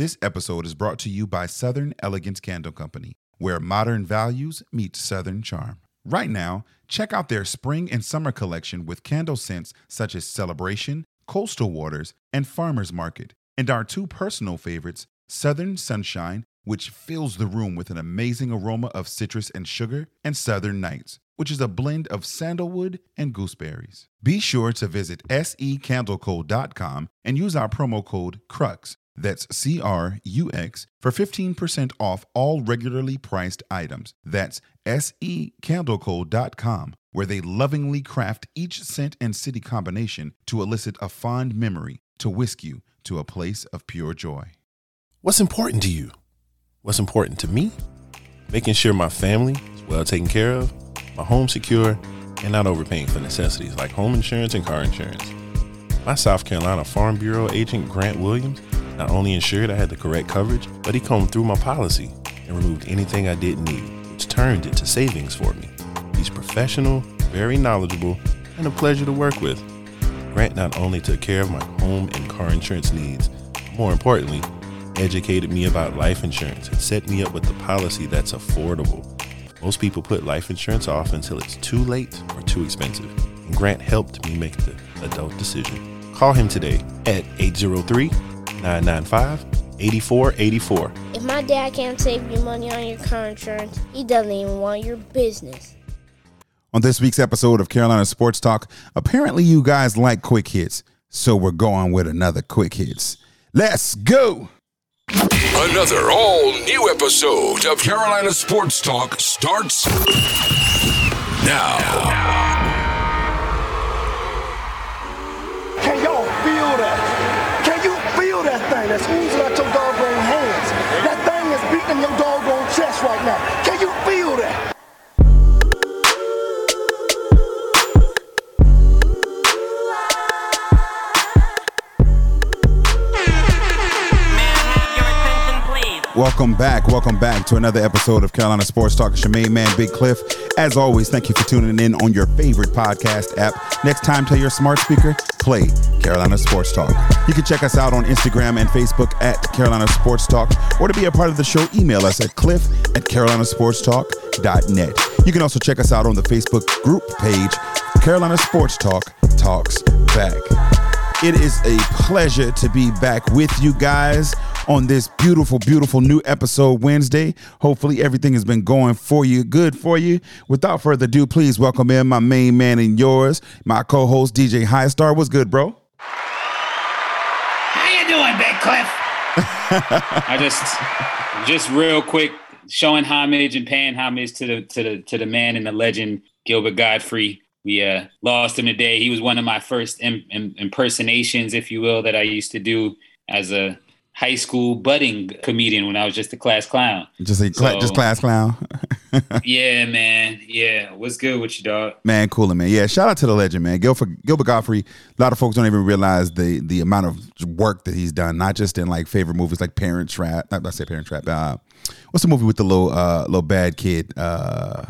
This episode is brought to you by Southern Elegance Candle Company, where modern values meet Southern charm. Right now, check out their spring and summer collection with candle scents such as Celebration, Coastal Waters, and Farmer's Market, and our two personal favorites, Southern Sunshine, which fills the room with an amazing aroma of citrus and sugar, and Southern Nights, which is a blend of sandalwood and gooseberries. Be sure to visit secandleco.com and use our promo code CRUX that's C R U X for 15% off all regularly priced items. That's secandleco.com, where they lovingly craft each scent and city combination to elicit a fond memory to whisk you to a place of pure joy. What's important to you? What's important to me? Making sure my family is well taken care of, my home secure, and not overpaying for necessities like home insurance and car insurance. My South Carolina Farm Bureau agent, Grant Williams, not only ensured I had the correct coverage, but he combed through my policy and removed anything I didn't need, which turned it to savings for me. He's professional, very knowledgeable, and a pleasure to work with. Grant not only took care of my home and car insurance needs, more importantly, educated me about life insurance and set me up with a policy that's affordable. Most people put life insurance off until it's too late or too expensive, and Grant helped me make the adult decision. Call him today at 803 995 8484. If my dad can't save you money on your car insurance, he doesn't even want your business. On this week's episode of Carolina Sports Talk, apparently you guys like quick hits, so we're going with another quick hits. Let's go! Another all new episode of Carolina Sports Talk starts now. Can that's oozing out your doggone hands? That thing is beating your doggone chest right now. Can you feel that? Welcome back. Welcome back to another episode of Carolina Sports Talk. It's your main man, Big Cliff. As always, thank you for tuning in on your favorite podcast app. Next time, tell your smart speaker, play Carolina Sports Talk. You can check us out on Instagram and Facebook at Carolina Sports Talk, or to be a part of the show, email us at cliff at carolinasportstalk.net. You can also check us out on the Facebook group page, Carolina Sports Talk Talks Back. It is a pleasure to be back with you guys on this beautiful, beautiful new episode Wednesday. Hopefully, everything has been going for you, good for you. Without further ado, please welcome in my main man and yours, my co-host DJ Highstar. What's good, bro? How you doing, Big Cliff? I just, just real quick, showing homage and paying homage to the to the to the man and the legend Gilbert Godfrey. We uh, lost him today. He was one of my first Im- Im- impersonations, if you will, that I used to do as a high school budding comedian when I was just a class clown. Just a cla- So- just class clown. Yeah, man. Yeah. What's good with you, dog? Man, cool, man. Yeah, shout out to the legend, man. Gilbert, Gilbert Godfrey. A lot of folks don't even realize the the amount of work that he's done, not just in like favorite movies like Parent Trap. Not I say Parent Trap. Uh, what's the movie with the little uh little bad kid? Uh,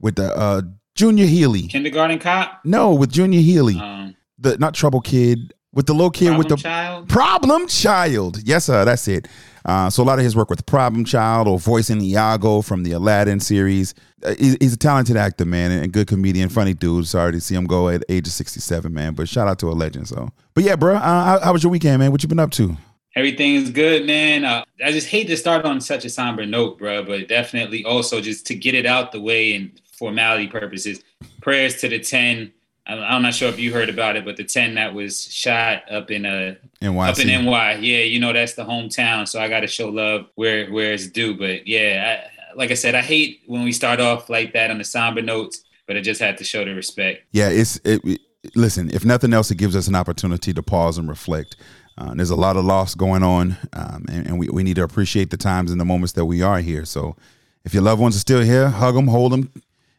with the uh Junior Healy. Kindergarten cop. No, with Junior Healy. Um, The not Trouble Kid. With the little kid with the Problem Child? Problem Child. Yes, sir. That's it. Uh, so a lot of his work with Problem Child or voicing Iago from the Aladdin series. Uh, he's, he's a talented actor, man, and good comedian, funny dude. Sorry to see him go at age of 67, man. But shout out to a legend. So, but yeah, bro, uh, how, how was your weekend, man? What you been up to? Everything is good, man. Uh, I just hate to start on such a somber note, bro, but definitely also just to get it out the way and formality purposes. Prayers to the 10. I'm not sure if you heard about it, but the 10 that was shot up in uh NYC. up in NY. Yeah, you know that's the hometown, so I got to show love where where it's due. But yeah, I, like I said, I hate when we start off like that on the somber notes, but I just had to show the respect. Yeah, it's it, it- listen. If nothing else, it gives us an opportunity to pause and reflect. Uh, there's a lot of loss going on, um, and, and we, we need to appreciate the times and the moments that we are here. So, if your loved ones are still here, hug them, hold them,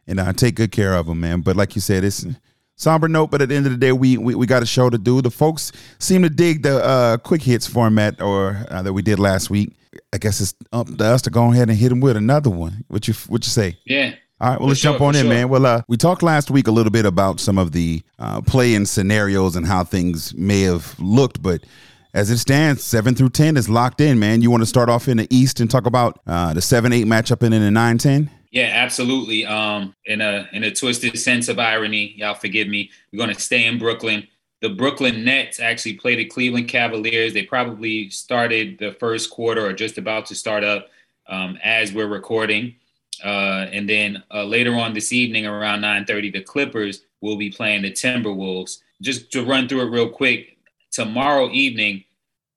and uh, take good care of them, man. But like you said, it's somber note. But at the end of the day, we we, we got a show to do. The folks seem to dig the uh, quick hits format or uh, that we did last week. I guess it's up to us to go ahead and hit them with another one. What you what you say? Yeah. All right, well, For let's sure, jump on in, sure. man. Well, uh, we talked last week a little bit about some of the uh, play-in scenarios and how things may have looked, but as it stands, seven through ten is locked in, man. You want to start off in the East and talk about uh, the seven eight matchup and then the nine ten? Yeah, absolutely. Um, in a in a twisted sense of irony, y'all forgive me. We're going to stay in Brooklyn. The Brooklyn Nets actually played the Cleveland Cavaliers. They probably started the first quarter or just about to start up um, as we're recording. Uh, and then uh, later on this evening, around 9:30, the Clippers will be playing the Timberwolves. Just to run through it real quick, tomorrow evening,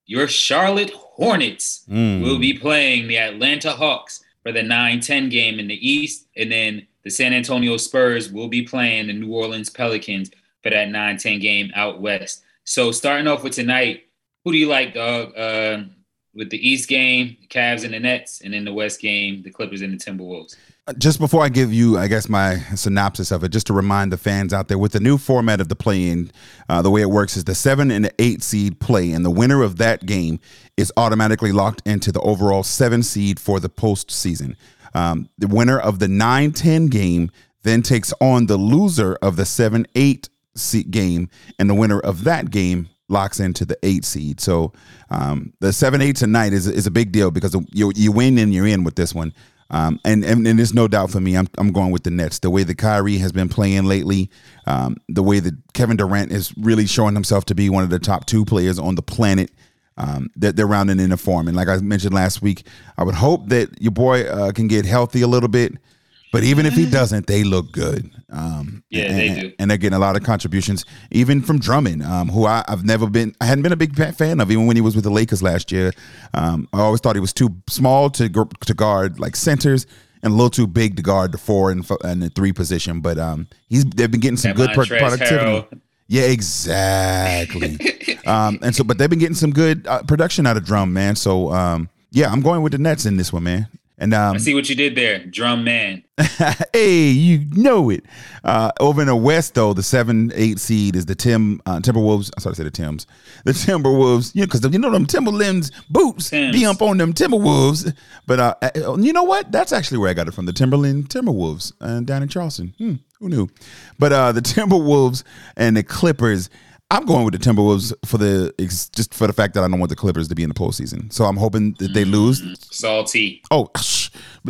your Charlotte Hornets Mm. will be playing the Atlanta Hawks for the 9-10 game in the East, and then the San Antonio Spurs will be playing the New Orleans Pelicans for that 9-10 game out west. So starting off with tonight, who do you like, dog? Uh, with the East game, the Cavs and the Nets, and then the West game, the Clippers and the Timberwolves. Just before I give you, I guess, my synopsis of it, just to remind the fans out there, with the new format of the play-in, uh, the way it works is the seven and eight seed play, and the winner of that game is automatically locked into the overall seven seed for the postseason. Um, the winner of the 9-10 game then takes on the loser of the seven eight seed game, and the winner of that game locks into the eight seed. So um, the seven eight tonight is is a big deal because you you win and you're in with this one. Um, and, and and there's no doubt for me, I'm I'm going with the Nets. The way that Kyrie has been playing lately, um, the way that Kevin Durant is really showing himself to be one of the top two players on the planet. Um, that they're rounding in a form, and like I mentioned last week, I would hope that your boy uh, can get healthy a little bit. But even if he doesn't, they look good. Um, Yeah, and, they do, and they're getting a lot of contributions, even from Drummond, um, who I, I've never been, I hadn't been a big fan of, even when he was with the Lakers last year. Um, I always thought he was too small to to guard like centers, and a little too big to guard the four and, and the three position. But um, he's they've been getting some good pro- productivity. Yeah, exactly. um, and so, but they've been getting some good uh, production out of Drum, man. So, um, yeah, I'm going with the Nets in this one, man. And um, I see what you did there, drum man. hey, you know it. Uh, over in the West, though, the seven eight seed is the Tim uh, Timberwolves. I'm sorry, to say the Tims, the Timberwolves. You know, because you know them Timberlands boots Tims. be up on them Timberwolves. But uh, uh, you know what? That's actually where I got it from. The Timberland Timberwolves uh, down in Charleston. Hmm, who knew? But uh, the Timberwolves and the Clippers. I'm going with the Timberwolves for the just for the fact that I don't want the Clippers to be in the postseason. So I'm hoping that they lose. Salty. Oh,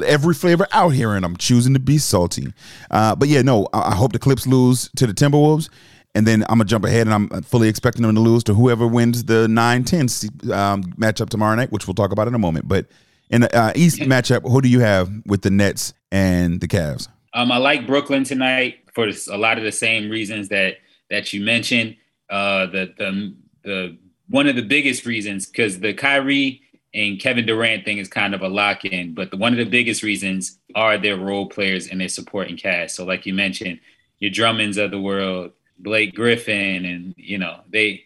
every flavor out here, and I'm choosing to be salty. Uh, but yeah, no, I, I hope the Clips lose to the Timberwolves, and then I'm gonna jump ahead, and I'm fully expecting them to lose to whoever wins the 9-10 um, matchup tomorrow night, which we'll talk about in a moment. But in the uh, East matchup, who do you have with the Nets and the Cavs? Um, I like Brooklyn tonight for a lot of the same reasons that that you mentioned. Uh, the the the one of the biggest reasons because the Kyrie and Kevin Durant thing is kind of a lock in, but the, one of the biggest reasons are their role players and their supporting cast. So, like you mentioned, your Drummonds of the world, Blake Griffin, and you know they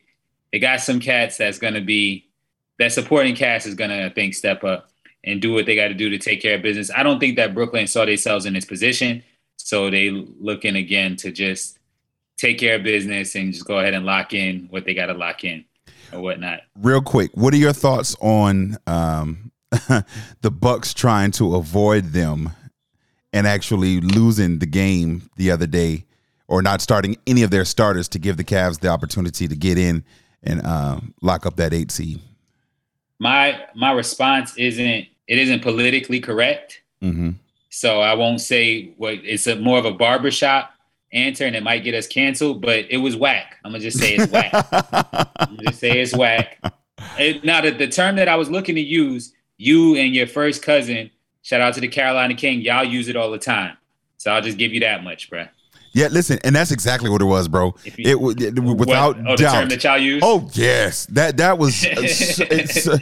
they got some cats that's gonna be that supporting cast is gonna I think step up and do what they got to do to take care of business. I don't think that Brooklyn saw themselves in this position, so they looking again to just take care of business and just go ahead and lock in what they got to lock in or whatnot. Real quick, what are your thoughts on um, the Bucks trying to avoid them and actually losing the game the other day, or not starting any of their starters to give the Cavs the opportunity to get in and uh, lock up that eight seed? My my response isn't it isn't politically correct, hmm so I won't say what it's a more of a barbershop answer and it might get us canceled, but it was whack. I'm gonna just say it's whack. I'm just say it's whack. It, now, the, the term that I was looking to use, you and your first cousin, shout out to the Carolina King, y'all use it all the time. So I'll just give you that much, bruh. Yeah, listen, and that's exactly what it was, bro. You- It was it- without What- oh, the term doubt. that y'all use? Oh yes, that that was it's, it's, uh,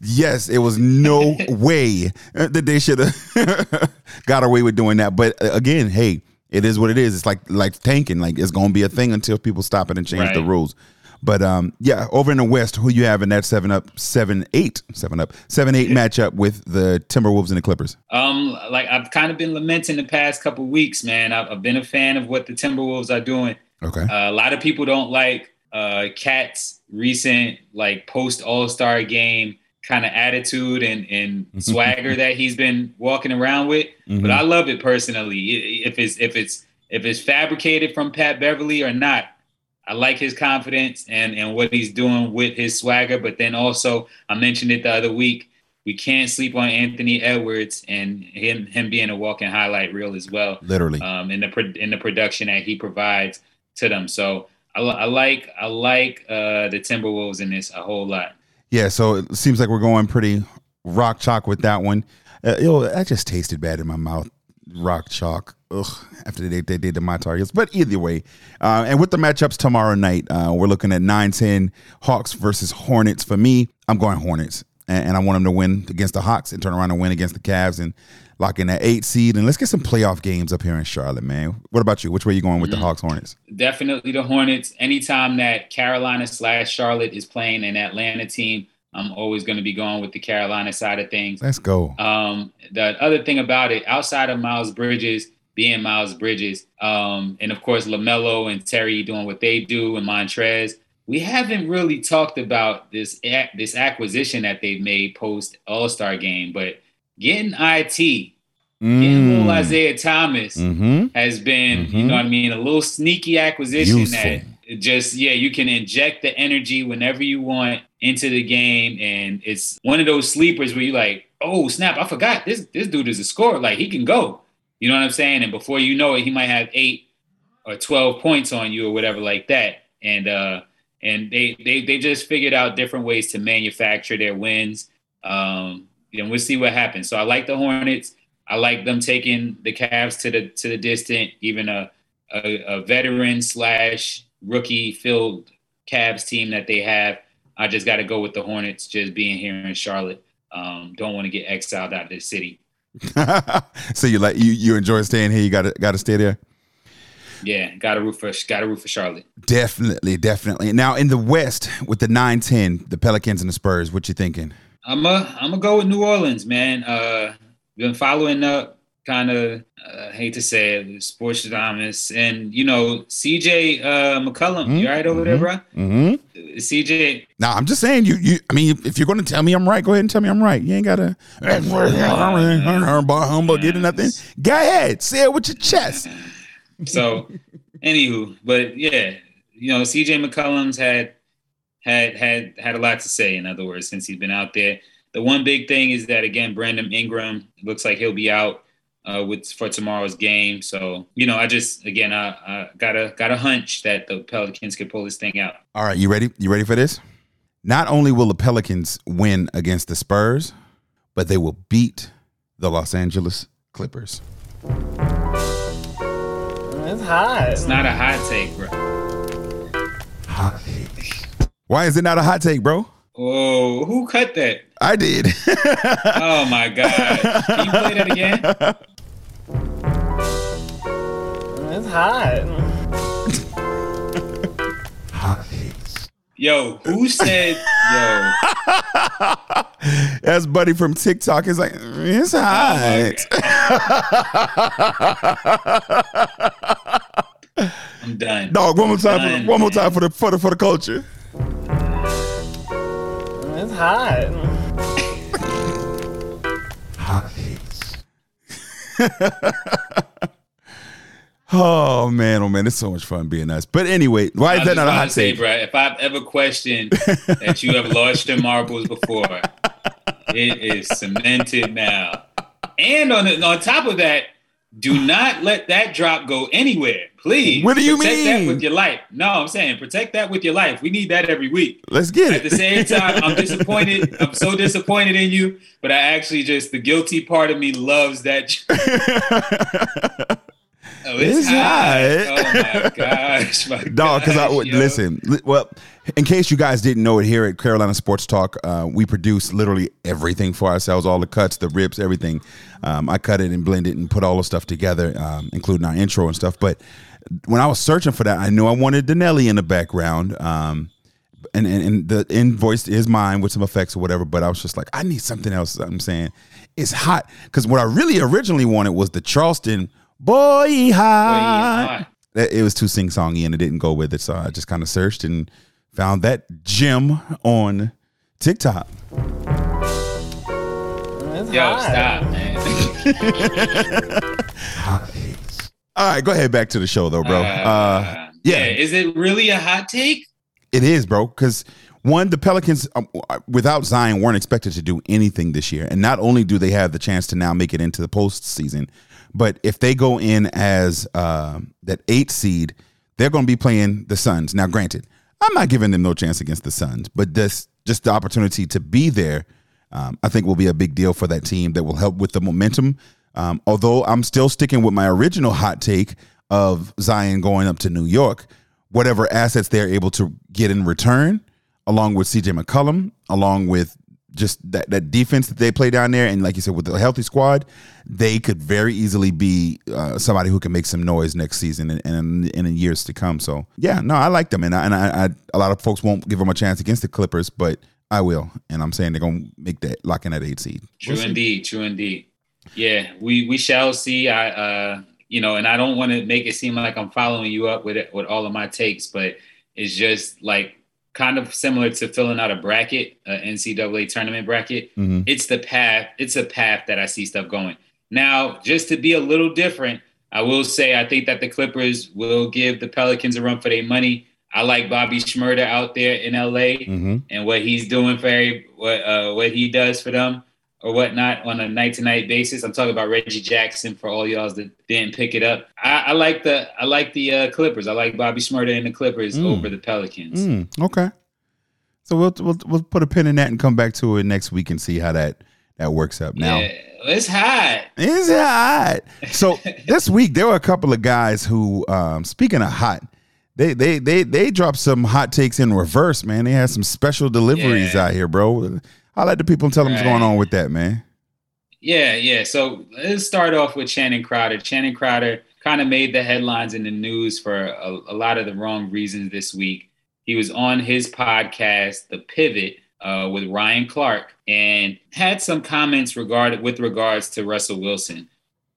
yes. It was no way uh, that they should have got away with doing that. But uh, again, hey, it is what it is. It's like like tanking. Like it's gonna be a thing until people stop it and change the rules. But um, yeah, over in the West, who you have in that seven up, seven eight, seven up, seven eight matchup with the Timberwolves and the Clippers? Um, like I've kind of been lamenting the past couple weeks, man. I've, I've been a fan of what the Timberwolves are doing. Okay. Uh, a lot of people don't like uh, KAT's recent like post All Star game kind of attitude and, and swagger that he's been walking around with. But I love it personally. If it's if it's if it's fabricated from Pat Beverley or not, I like his confidence and and what he's doing with his swagger. But then also, I mentioned it the other week. We can't sleep on Anthony Edwards and him him being a walking highlight reel as well. Literally, um, in the pro- in the production that he provides to them. So I, I like I like uh, the Timberwolves in this a whole lot. Yeah, so it seems like we're going pretty rock chalk with that one. Uh, yo, that just tasted bad in my mouth. Rock chalk. Ugh, after they, they did the my targets. But either way, uh, and with the matchups tomorrow night, uh, we're looking at 9 10 Hawks versus Hornets. For me, I'm going Hornets. And, and I want them to win against the Hawks and turn around and win against the Cavs and lock in that eight seed. And let's get some playoff games up here in Charlotte, man. What about you? Which way are you going with mm-hmm. the Hawks Hornets? Definitely the Hornets. Anytime that Carolina slash Charlotte is playing an Atlanta team, I'm always going to be going with the Carolina side of things. Let's go. Um, the other thing about it, outside of Miles Bridges being Miles Bridges, um, and of course LaMelo and Terry doing what they do, and Montrez, we haven't really talked about this this acquisition that they've made post All Star game. But getting it, mm. getting little Isaiah Thomas mm-hmm. has been, mm-hmm. you know what I mean, a little sneaky acquisition Useful. that just yeah, you can inject the energy whenever you want into the game, and it's one of those sleepers where you're like, oh snap, I forgot this this dude is a scorer, like he can go. You know what I'm saying? And before you know it, he might have eight or twelve points on you or whatever like that. And uh and they they they just figured out different ways to manufacture their wins. Um, and we'll see what happens. So I like the Hornets. I like them taking the Cavs to the to the distant, even a a, a veteran slash rookie filled Cavs team that they have. I just got to go with the Hornets just being here in Charlotte. Um, don't want to get exiled out of the city. so you like you you enjoy staying here? You got to got to stay there. Yeah, got to root for got to root for Charlotte. Definitely, definitely. Now in the West with the nine ten, the Pelicans and the Spurs. What you thinking? I'm a I'm gonna go with New Orleans, man. Uh, been following up kind of uh, hate to say it, sports Thomas and you know CJ uh, McCollum. Mm-hmm. You right over there, mm-hmm. bro? Mm-hmm. CJ. No, I'm just saying you. You. I mean, if you're going to tell me I'm right, go ahead and tell me I'm right. You ain't gotta humble get nothing. Go ahead, say it with your chest. So, anywho, but yeah, you know, CJ McCollum's had had had had a lot to say. In other words, since he's been out there. The one big thing is that again, Brandon Ingram looks like he'll be out uh, with for tomorrow's game. So you know, I just again, I, I got a got a hunch that the Pelicans could pull this thing out. All right, you ready? You ready for this? Not only will the Pelicans win against the Spurs, but they will beat the Los Angeles Clippers. It's hot. It's not a hot take, bro. Hot take. Why is it not a hot take, bro? Oh, who cut that? I did. oh my god! Can you play that again? It's hot. hot takes. Yo, who said yo? That's Buddy from TikTok. It's like it's oh hot. Oh I'm done. Dog, one more time. Done, for, one more time for the for the for the culture. It's hot. hot. oh man, oh man, it's so much fun being us. But anyway, why is that not a hot say, take? Bro, if I've ever questioned that you have lost your marbles before, it is cemented now. And on the, on top of that, do not let that drop go anywhere, please. What do you protect mean? That with your life. No, I'm saying protect that with your life. We need that every week. Let's get At it. At the same time, I'm disappointed. I'm so disappointed in you, but I actually just the guilty part of me loves that. Oh, it's, it's hot. hot. Oh my gosh, my dog. Because I would listen. Well, in case you guys didn't know it, here at Carolina Sports Talk, uh, we produce literally everything for ourselves. All the cuts, the rips, everything. Um, I cut it and blend it and put all the stuff together, um, including our intro and stuff. But when I was searching for that, I knew I wanted Danelli in the background. Um, and, and, and the invoice is mine with some effects or whatever. But I was just like, I need something else. I'm saying it's hot because what I really originally wanted was the Charleston Boy High. It was too sing songy and it didn't go with it, so I just kind of searched and found that gem on TikTok. Yo, stop, man. All right, go ahead back to the show though, bro. Uh, Yeah. Is it really a hot take? It is, bro. Because one, the Pelicans, um, without Zion, weren't expected to do anything this year. And not only do they have the chance to now make it into the postseason, but if they go in as uh, that eight seed, they're going to be playing the Suns. Now, granted, I'm not giving them no chance against the Suns, but this just the opportunity to be there, um, I think will be a big deal for that team that will help with the momentum. Um, although I'm still sticking with my original hot take of Zion going up to New York, whatever assets they're able to get in return, along with CJ McCollum, along with just that, that defense that they play down there, and like you said, with a healthy squad, they could very easily be uh, somebody who can make some noise next season and, and, and in years to come. So yeah, no, I like them, and I, and I, I, a lot of folks won't give them a chance against the Clippers, but I will, and I'm saying they're gonna make that lock in that eight seed. True indeed, true indeed. Yeah, we we shall see. I uh, you know, and I don't want to make it seem like I'm following you up with it with all of my takes, but it's just like kind of similar to filling out a bracket, a NCAA tournament bracket. Mhm. It's the path. It's a path that I see stuff going. Now, just to be a little different, I will say I think that the Clippers will give the Pelicans a run for their money. I like Bobby Shmurda out there in LA Mhm. and what he's doing for every, what uh, what he does for them or whatnot on a night to night basis. I'm talking about Reggie Jackson for all y'all that didn't pick it up. I, I like the I like the uh, Clippers. I like Bobby Shmurda and the Clippers Mm. over the Pelicans. Mm, okay. So we'll, we'll we'll put a pin in that and come back to it next week and see how that that works up. Now Yeah, it's hot. it's hot. So this week there were a couple of guys who, um, speaking of hot, they they they they dropped some hot takes in reverse. Man, they had some special deliveries Yeah. out here, bro. I'll let the people and tell them what's going on with that, man. Yeah, yeah. So let's start off with Channing Crowder. Channing Crowder kind of made the headlines in the news for a, a lot of the wrong reasons this week. He was on his podcast, The Pivot, uh, with Ryan Clark, and had some comments regarded with regards to Russell Wilson,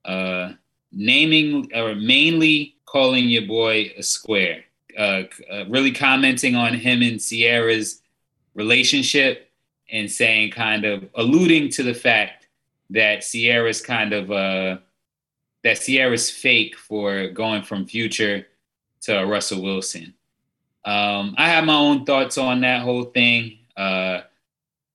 uh, naming or mainly calling your boy a square, uh, uh, really commenting on him and Ciara's relationship, and saying kind of alluding to the fact that Ciara's kind of uh that Ciara's fake for going from Future to Russell Wilson. Um, I have my own thoughts on that whole thing. Uh,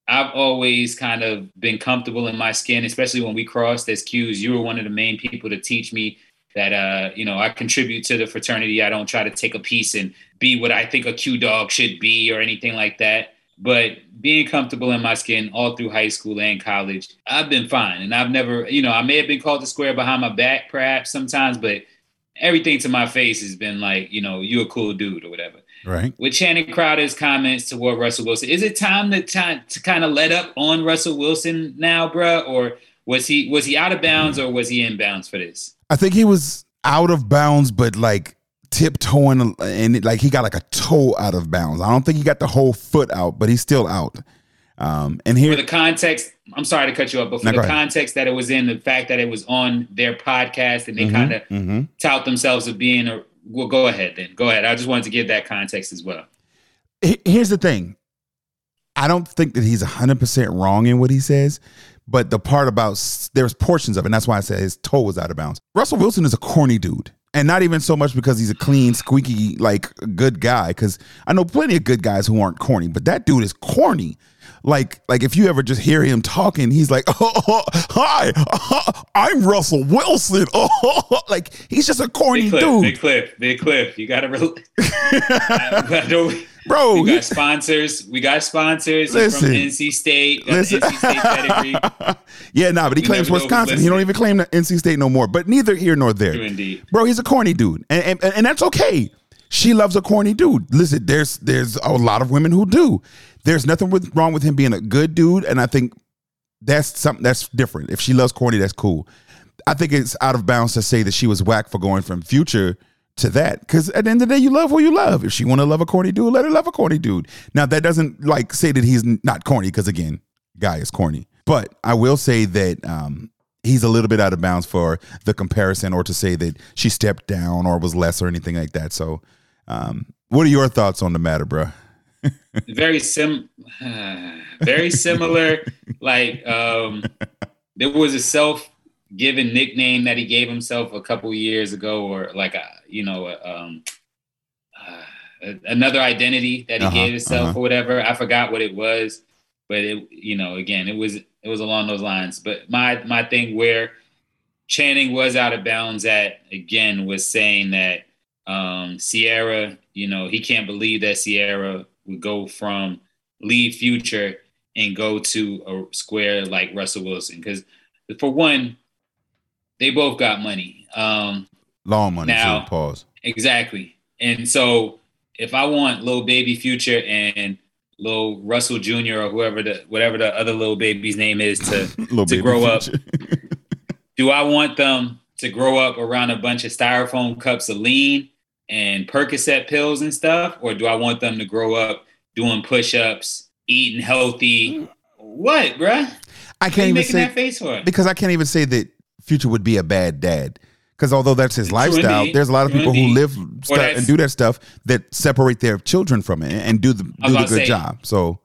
I've always kind of been comfortable in my skin, especially when we crossed as Qs. You were one of the main people to teach me that uh, you know I contribute to the fraternity. I don't try to take a piece and be what I think a Q dog should be or anything like that. But being comfortable in my skin all through high school and college, I've been fine. And I've never, you know, I may have been called a square behind my back perhaps sometimes, but everything to my face has been like, you know, you're a cool dude or whatever. Right. With Channing Crowder's comments toward Russell Wilson, is it time to time to kind of let up on Russell Wilson now, bruh? Or was he was he out of bounds or was he in bounds for this? I think he was out of bounds, but like tiptoeing and it, like he got like a toe out of bounds. I don't think he got the whole foot out, but he's still out. Um, and here, For the context, I'm sorry to cut you up, but for the context that it was in, the fact that it was on their podcast and they Mhm, kind of mhm. tout themselves as being a well, go ahead then. Go ahead. I just wanted to give that context as well. Here's the thing. I don't think that he's 100% wrong in what he says, but the part about there's portions of it, and that's why I said his toe was out of bounds. Russell Wilson is a corny dude. And not even so much because he's a clean, squeaky, like good guy. Because I know plenty of good guys who aren't corny, but that dude is corny. Like, like if you ever just hear him talking, he's like, "Oh, hi, I'm Russell Wilson." Oh, like he's just a corny Big Cliff, dude, Big Cliff, Big Cliff. You got to, re- I don't- bro. we got sponsors. We got sponsors Listen. from NC State. Uh, listen. NC State yeah, nah, but he You claims never know who's Wisconsin. He don't even claim the NC State no more. But neither here nor there. Indeed. Bro, he's a corny dude, and, and and that's okay. She loves a corny dude. Listen, there's there's a lot of women who do. There's nothing with, wrong with him being a good dude, and I think that's something that's different. If she loves corny, that's cool. I think it's out of bounds to say that she was whack for going from future to that. Because at the end of the day, you love who you love. If she want to love a corny dude, let her love a corny dude. Now that doesn't like say that he's not corny, because again, guy is corny. But I will say that um, he's a little bit out of bounds for the comparison, or to say that she stepped down or was less or anything like that. So, um, what are your thoughts on the matter, bro? Very sim very similar like um there was a self given nickname that he gave himself a couple years ago or like a you know a, um a- another identity that he Uh-huh, gave himself uh-huh. or whatever. I forgot what it was, but it you know again it was it was along those lines. But my my thing where Channing was out of bounds at again was saying that um, Ciara, you know, he can't believe that Ciara would go from leave Future and go to a square like Russell Wilson because for one, they both got money. Um, Long money Now- too. Pause. Exactly. And so if I want little baby future and little Russell Jr. or whoever the whatever the other little baby's name is to to grow up, do I want them to grow up around a bunch of styrofoam cups of lean and Percocet pills and stuff? Or do I want them to grow up doing push-ups, eating healthy? What, bruh? I can't even say that face for? because I can't even say that Future would be a bad dad. Because although that's his True lifestyle, indeed. there's a lot of True people who live that's- and do that stuff that separate their children from it and, and do the do the good say, job. So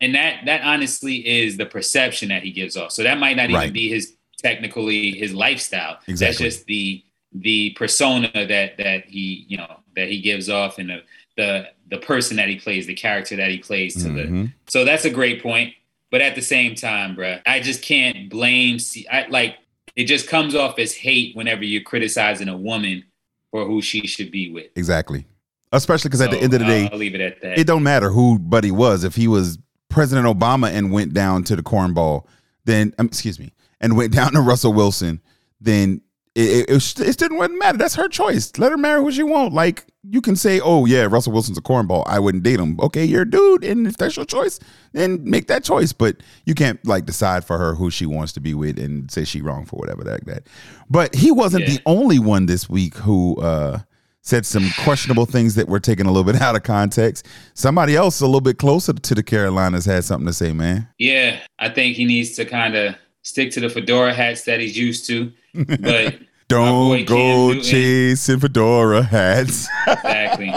and that that honestly is the perception that he gives off. So that might not Right. even be his technically his lifestyle. Exactly. That's just the the persona that that he you know that he gives off and the the the person that he plays, the character that he plays to the. mhm. So that's a great point. But at the same time, bruh, I just can't blame. C- I like it. Just comes off as hate whenever you're criticizing a woman for who she should be with. exactly. Especially because at the end of the day, I'll leave it at that. it don't matter who Buddy was. If he was President Obama and went down to the cornball, then um, excuse me, and went down to Russell Wilson, then it, it, it, it didn't wouldn't matter. That's her choice. Let her marry who she want. Like you can say, oh yeah, Russell Wilson's a cornball. I wouldn't date him. Okay, you're a dude, and if that's your choice, then make that choice. But you can't like decide for her who she wants to be with and say she wrong for whatever that that. But he wasn't Yeah. the only one this week who. uh said some questionable things that were taken a little bit out of context. Somebody else a little bit closer to the Carolinas had something to say, man. Yeah, I think he needs to kind of stick to the fedora hats that he's used to. But Don't go Cam Newton. chasing fedora hats. exactly,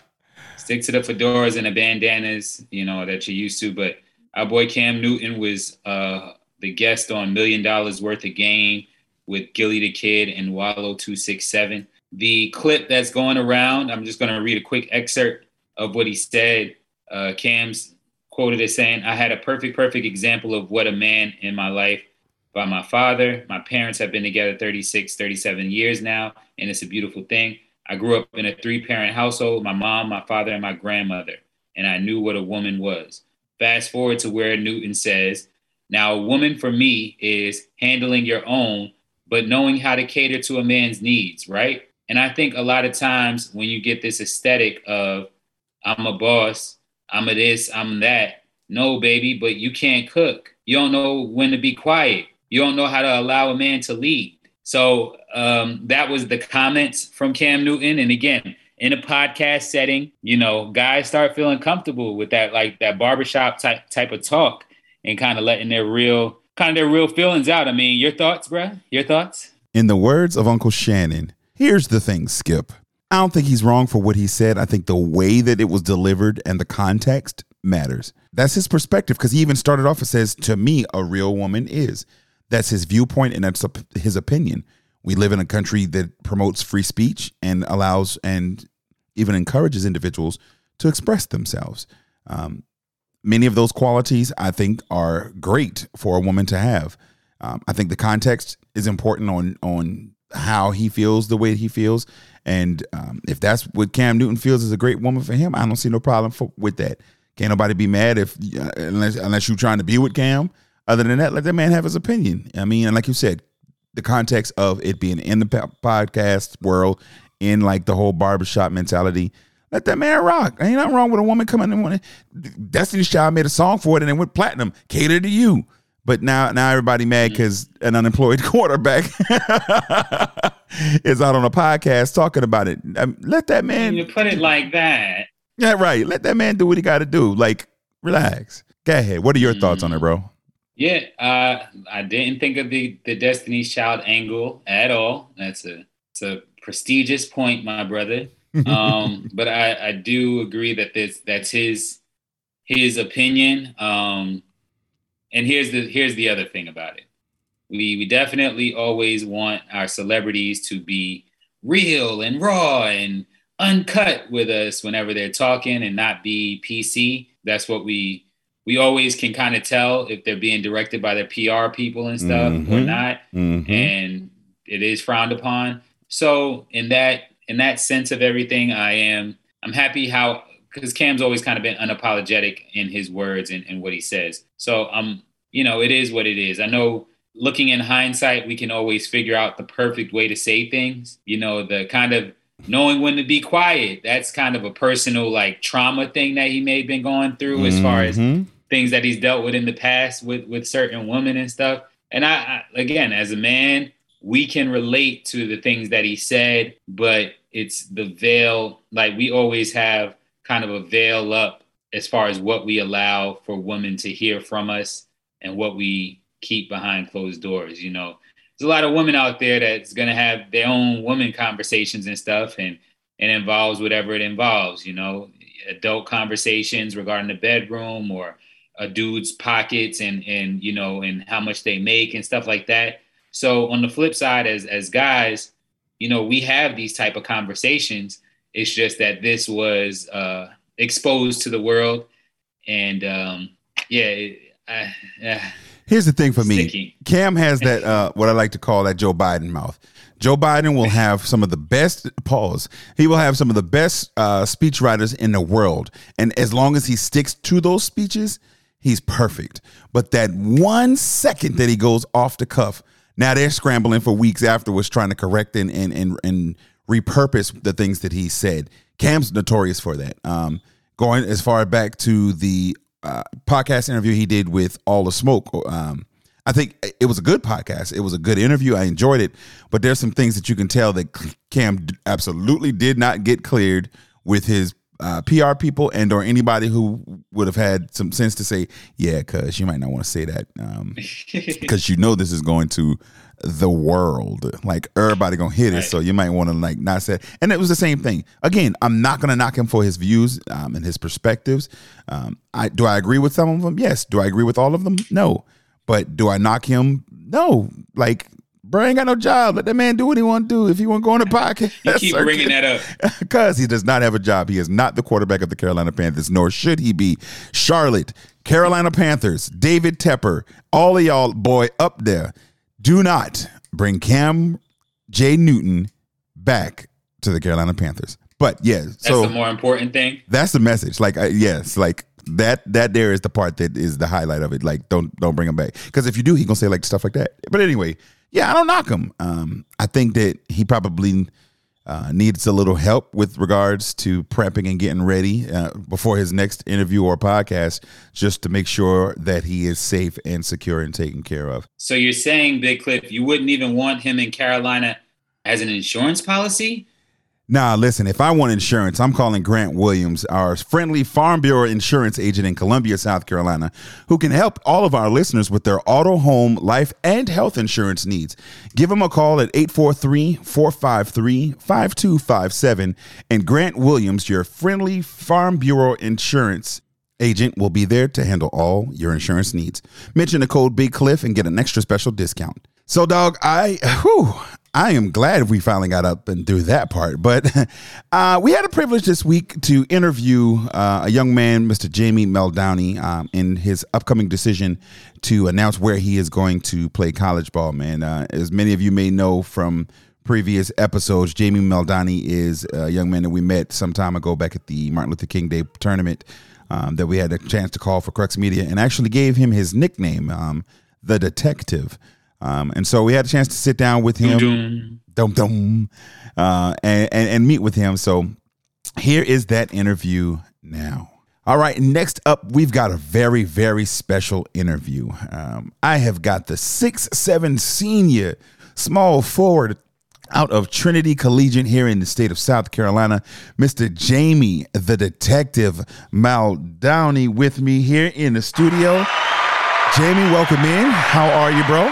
stick to the fedoras and the bandanas, you know, that you're used to. But our boy Cam Newton was uh, the guest on Million Dollars Worth of Game with Gillie Da Kid and Wallo Two Six Seven. The clip that's going around, I'm just going to read a quick excerpt of what he said. Uh, Cam's quoted as saying, I had a perfect, perfect example of what a man in my life by my father. My parents have been together 36, 37 years now, and it's a beautiful thing. I grew up in a three parent household my mom, my father, and my grandmother, and I knew what a woman was. Fast forward to where Newton says, Now, a woman for me is handling your own, but knowing how to cater to a man's needs, right? And I think a lot of times when you get this aesthetic of, I'm a boss, I'm a this, I'm that. No, baby, but you can't cook. You don't know when to be quiet. You don't know how to allow a man to lead. So um, that was the comments from Cam Newton. And again, in a podcast setting, you know, guys start feeling comfortable with that, like that barbershop type type of talk, and kind of letting their real, kind of their real feelings out. I mean, your thoughts, bruh? Your thoughts? In the words of Uncle Shannon, here's the thing, Skip. I don't think he's wrong for what he said. I think the way that it was delivered and the context matters. That's his perspective because he even started off and says, To me, a real woman is. That's his viewpoint and that's his opinion. We live in a country that promotes free speech and allows and even encourages individuals to express themselves. Um, many of those qualities I think are great for a woman to have. Um, I think the context is important on on how he feels the way he feels, and um, if that's what Cam Newton feels is a great woman for him, I don't see no problem for, with that. Can't nobody be mad if uh, unless unless you're trying to be with Cam. Other than that, let that man have his opinion. I mean, and like you said, the context of it being in the podcast world, in like the whole barbershop mentality. Let that man rock. Ain't nothing wrong with a woman coming in. wanting- Destiny's Child made a song for it and it went platinum. Cater to you. But now, now everybody mad because an unemployed quarterback is out on a podcast talking about it. Um, let that man, you put it like that. yeah, right. Let that man do what he got to do. Like, relax. Go ahead. What are your thoughts on it, bro? Yeah, uh, I didn't think of the the Destiny's Child angle at all. That's a it's a prestigious point, my brother. Um, but I, I do agree that this that's his his opinion. Um, and here's the here's the other thing about it. We we definitely always want our celebrities to be real and raw and uncut with us whenever they're talking and not be PC. That's what we we always can kind of tell if they're being directed by their PR people and stuff or Mhm. not. Mhm. And it is frowned upon. So in that in that sense of everything, I am I'm happy how because Cam's always kind of been unapologetic in his words and, and what he says. So um, you know, it is what it is. I know looking in hindsight, we can always figure out the perfect way to say things. You know, the kind of knowing when to be quiet. That's kind of a personal like trauma thing that he may have been going through as far as Mhm. Things that he's dealt with in the past with with certain women and stuff. And I, I again, as a man, we can relate to the things that he said, but it's the veil. Like we always have kind of a veil up as far as what we allow for women to hear from us and what we keep behind closed doors. You know, there's a lot of women out there that's gonna have their own women conversations and stuff, and it involves whatever it involves. You know, adult conversations regarding the bedroom or a dude's pockets and and you know and how much they make and stuff like that. So on the flip side, as as guys, you know, we have these type of conversations. It's just that this was uh, exposed to the world, and um, yeah, it, I, uh, Here's the thing for me. Sticky. Cam has that uh, what I like to call that Joe Biden mouth. Joe Biden will have some of the best pause. He will have some of the best uh, speech writers in the world, and as long as he sticks to those speeches, he's perfect. But that one second that he goes off the cuff, now they're scrambling for weeks afterwards trying to correct and and and, and repurpose the things that he said. Cam's notorious for that. Um, going as far back to the uh, podcast interview he did with All the Smoke. Um, I think it was a good podcast. It was a good interview. I enjoyed it, but there's some things that you can tell that Cam absolutely did not get cleared with his uh, PR people and or anybody who would have had some sense to say, yeah, cuz you might not want to say that because you know this is going to the world. Like everybody gonna hit it, Right. so you might want to like not say. And it was the same thing. Again, I'm not gonna knock him for his views um, and his perspectives. Um, I do I agree with some of them? Yes. Do I agree with all of them? No. But do I knock him? No. Like, bro, ain't got no job. Let that man do what he want to do. If he want to go on the podcast, you keep bringing that up. because he does not have a job. He is not the quarterback of the Carolina Panthers, nor should he be. Charlotte, Carolina Panthers, David Tepper, all of y'all, boy, up there. Do not bring Cam J. Newton back to the Carolina Panthers. But yeah, That's so the more important thing. that's the message. Like, I, yes, like that. That there is the part that is the highlight of it. Like, don't don't bring him back because if you do, he gonna say like stuff like that. But anyway, yeah, I don't knock him. Um, I think that he probably uh, needs a little help with regards to prepping and getting ready uh, before his next interview or podcast, just to make sure that he is safe and secure and taken care of. So you're saying, Big Cliff, you wouldn't even want him in Carolina as an insurance policy? Nah, listen, if I want insurance, I'm calling Grant Williams, our friendly Farm Bureau insurance agent in Columbia, South Carolina, who can help all of our listeners with their auto, home, life, and health insurance needs. Give him a call at 843 453 5257. And Grant Williams, your friendly Farm Bureau insurance agent, will be there to handle all your insurance needs. Mention the code Big Cliff and get an extra special discount. So, dog, I whew, I am glad we finally got up and through that part. But uh, we had a privilege this week to interview uh, a young man, Mr. Jamie Meldowney, um, in his upcoming decision to announce where he is going to play college ball. Man, uh, as many of you may know from previous episodes, Jamie Meldowney is a young man that we met some time ago back at the Martin Luther King Day tournament. Um, that we had a chance to call for Crux Media and actually gave him his nickname, um, the Detective. Um, and so we had a chance to sit down with him, dum dum, uh, and, and and meet with him. So here is that interview now. All right, next up, we've got a very, very special interview. Um, I have got the six seven senior small forward out of Trinity Collegiate here in the state of South Carolina, Mr. Jamie the Detective Maldowney with me here in the studio. Jamie, welcome in. How are you, bro?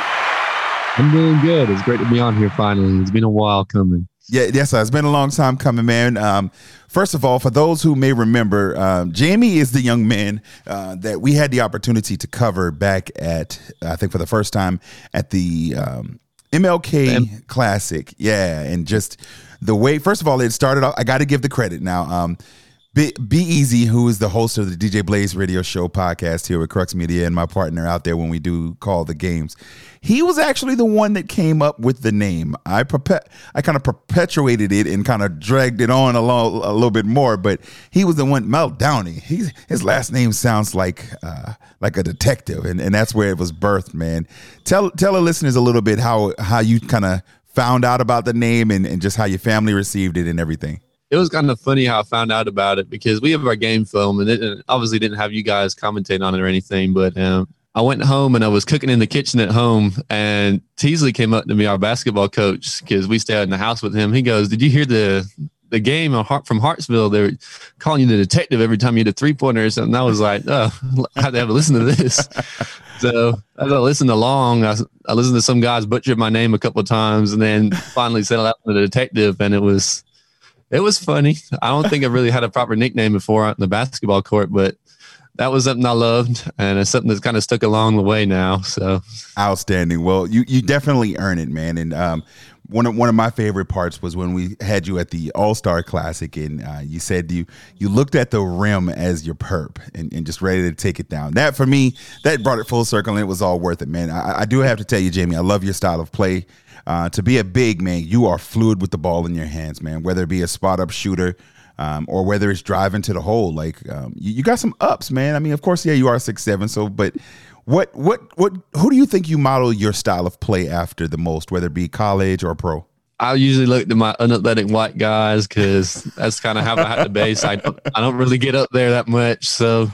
I'm doing good. It's great to be on here finally. It's been a while coming. Yeah, yes, sir. It's been a long time coming, man. Um, first of all, for those who may remember, um, Jamie is the young man uh, that we had the opportunity to cover back at, I think, for the first time at the um, MLK M- Classic. Yeah, and just the way first of all it started off. I got to give the credit now. Be, Easy, who is the host of the DJ Blaze Radio Show podcast here with Crux Media and my partner out there when we do call the games, he was actually the one that came up with the name. I perpe- I kind of perpetuated it and kind of dragged it on a, lo- a little bit more, but he was the one. Mel Downey. His last name sounds like uh, like a detective, and, and that's where it was birthed. Man, tell tell the listeners a little bit how how you kind of found out about the name and, and just how your family received it and everything it was kind of funny how I found out about it because we have our game film and it obviously didn't have you guys commentate on it or anything. But um, I went home and I was cooking in the kitchen at home, and Teasley came up to me, our basketball coach, because we stayed in the house with him. He goes, "Did you hear the the game from Hartsville? They're calling you the detective every time you hit a three pointer or something." I was like, "Oh, I have to have a listen to this." so as I listened along, I, I listened to some guys butcher my name a couple of times, and then finally settled out to the detective, and it was it was funny. I don't think I really had a proper nickname before on the basketball court, but that was something I loved, and it's something that's kind of stuck along the way now. So outstanding. Well, you you definitely earn it, man. And um, one of one of my favorite parts was when we had you at the All Star Classic, and uh, you said you you looked at the rim as your perp and, and just ready to take it down. That for me, that brought it full circle, and it was all worth it, man. I, I do have to tell you, Jamie, I love your style of play. Uh, to be a big man, you are fluid with the ball in your hands, man. Whether it be a spot up shooter um, or whether it's driving to the hole, like um, you, you, got some ups, man. I mean, of course, yeah, you are six seven. So, but what what what? Who do you think you model your style of play after the most, whether it be college or pro? I usually look to my unathletic white guys because that's kind of how I have to base. I don't, I don't really get up there that much, so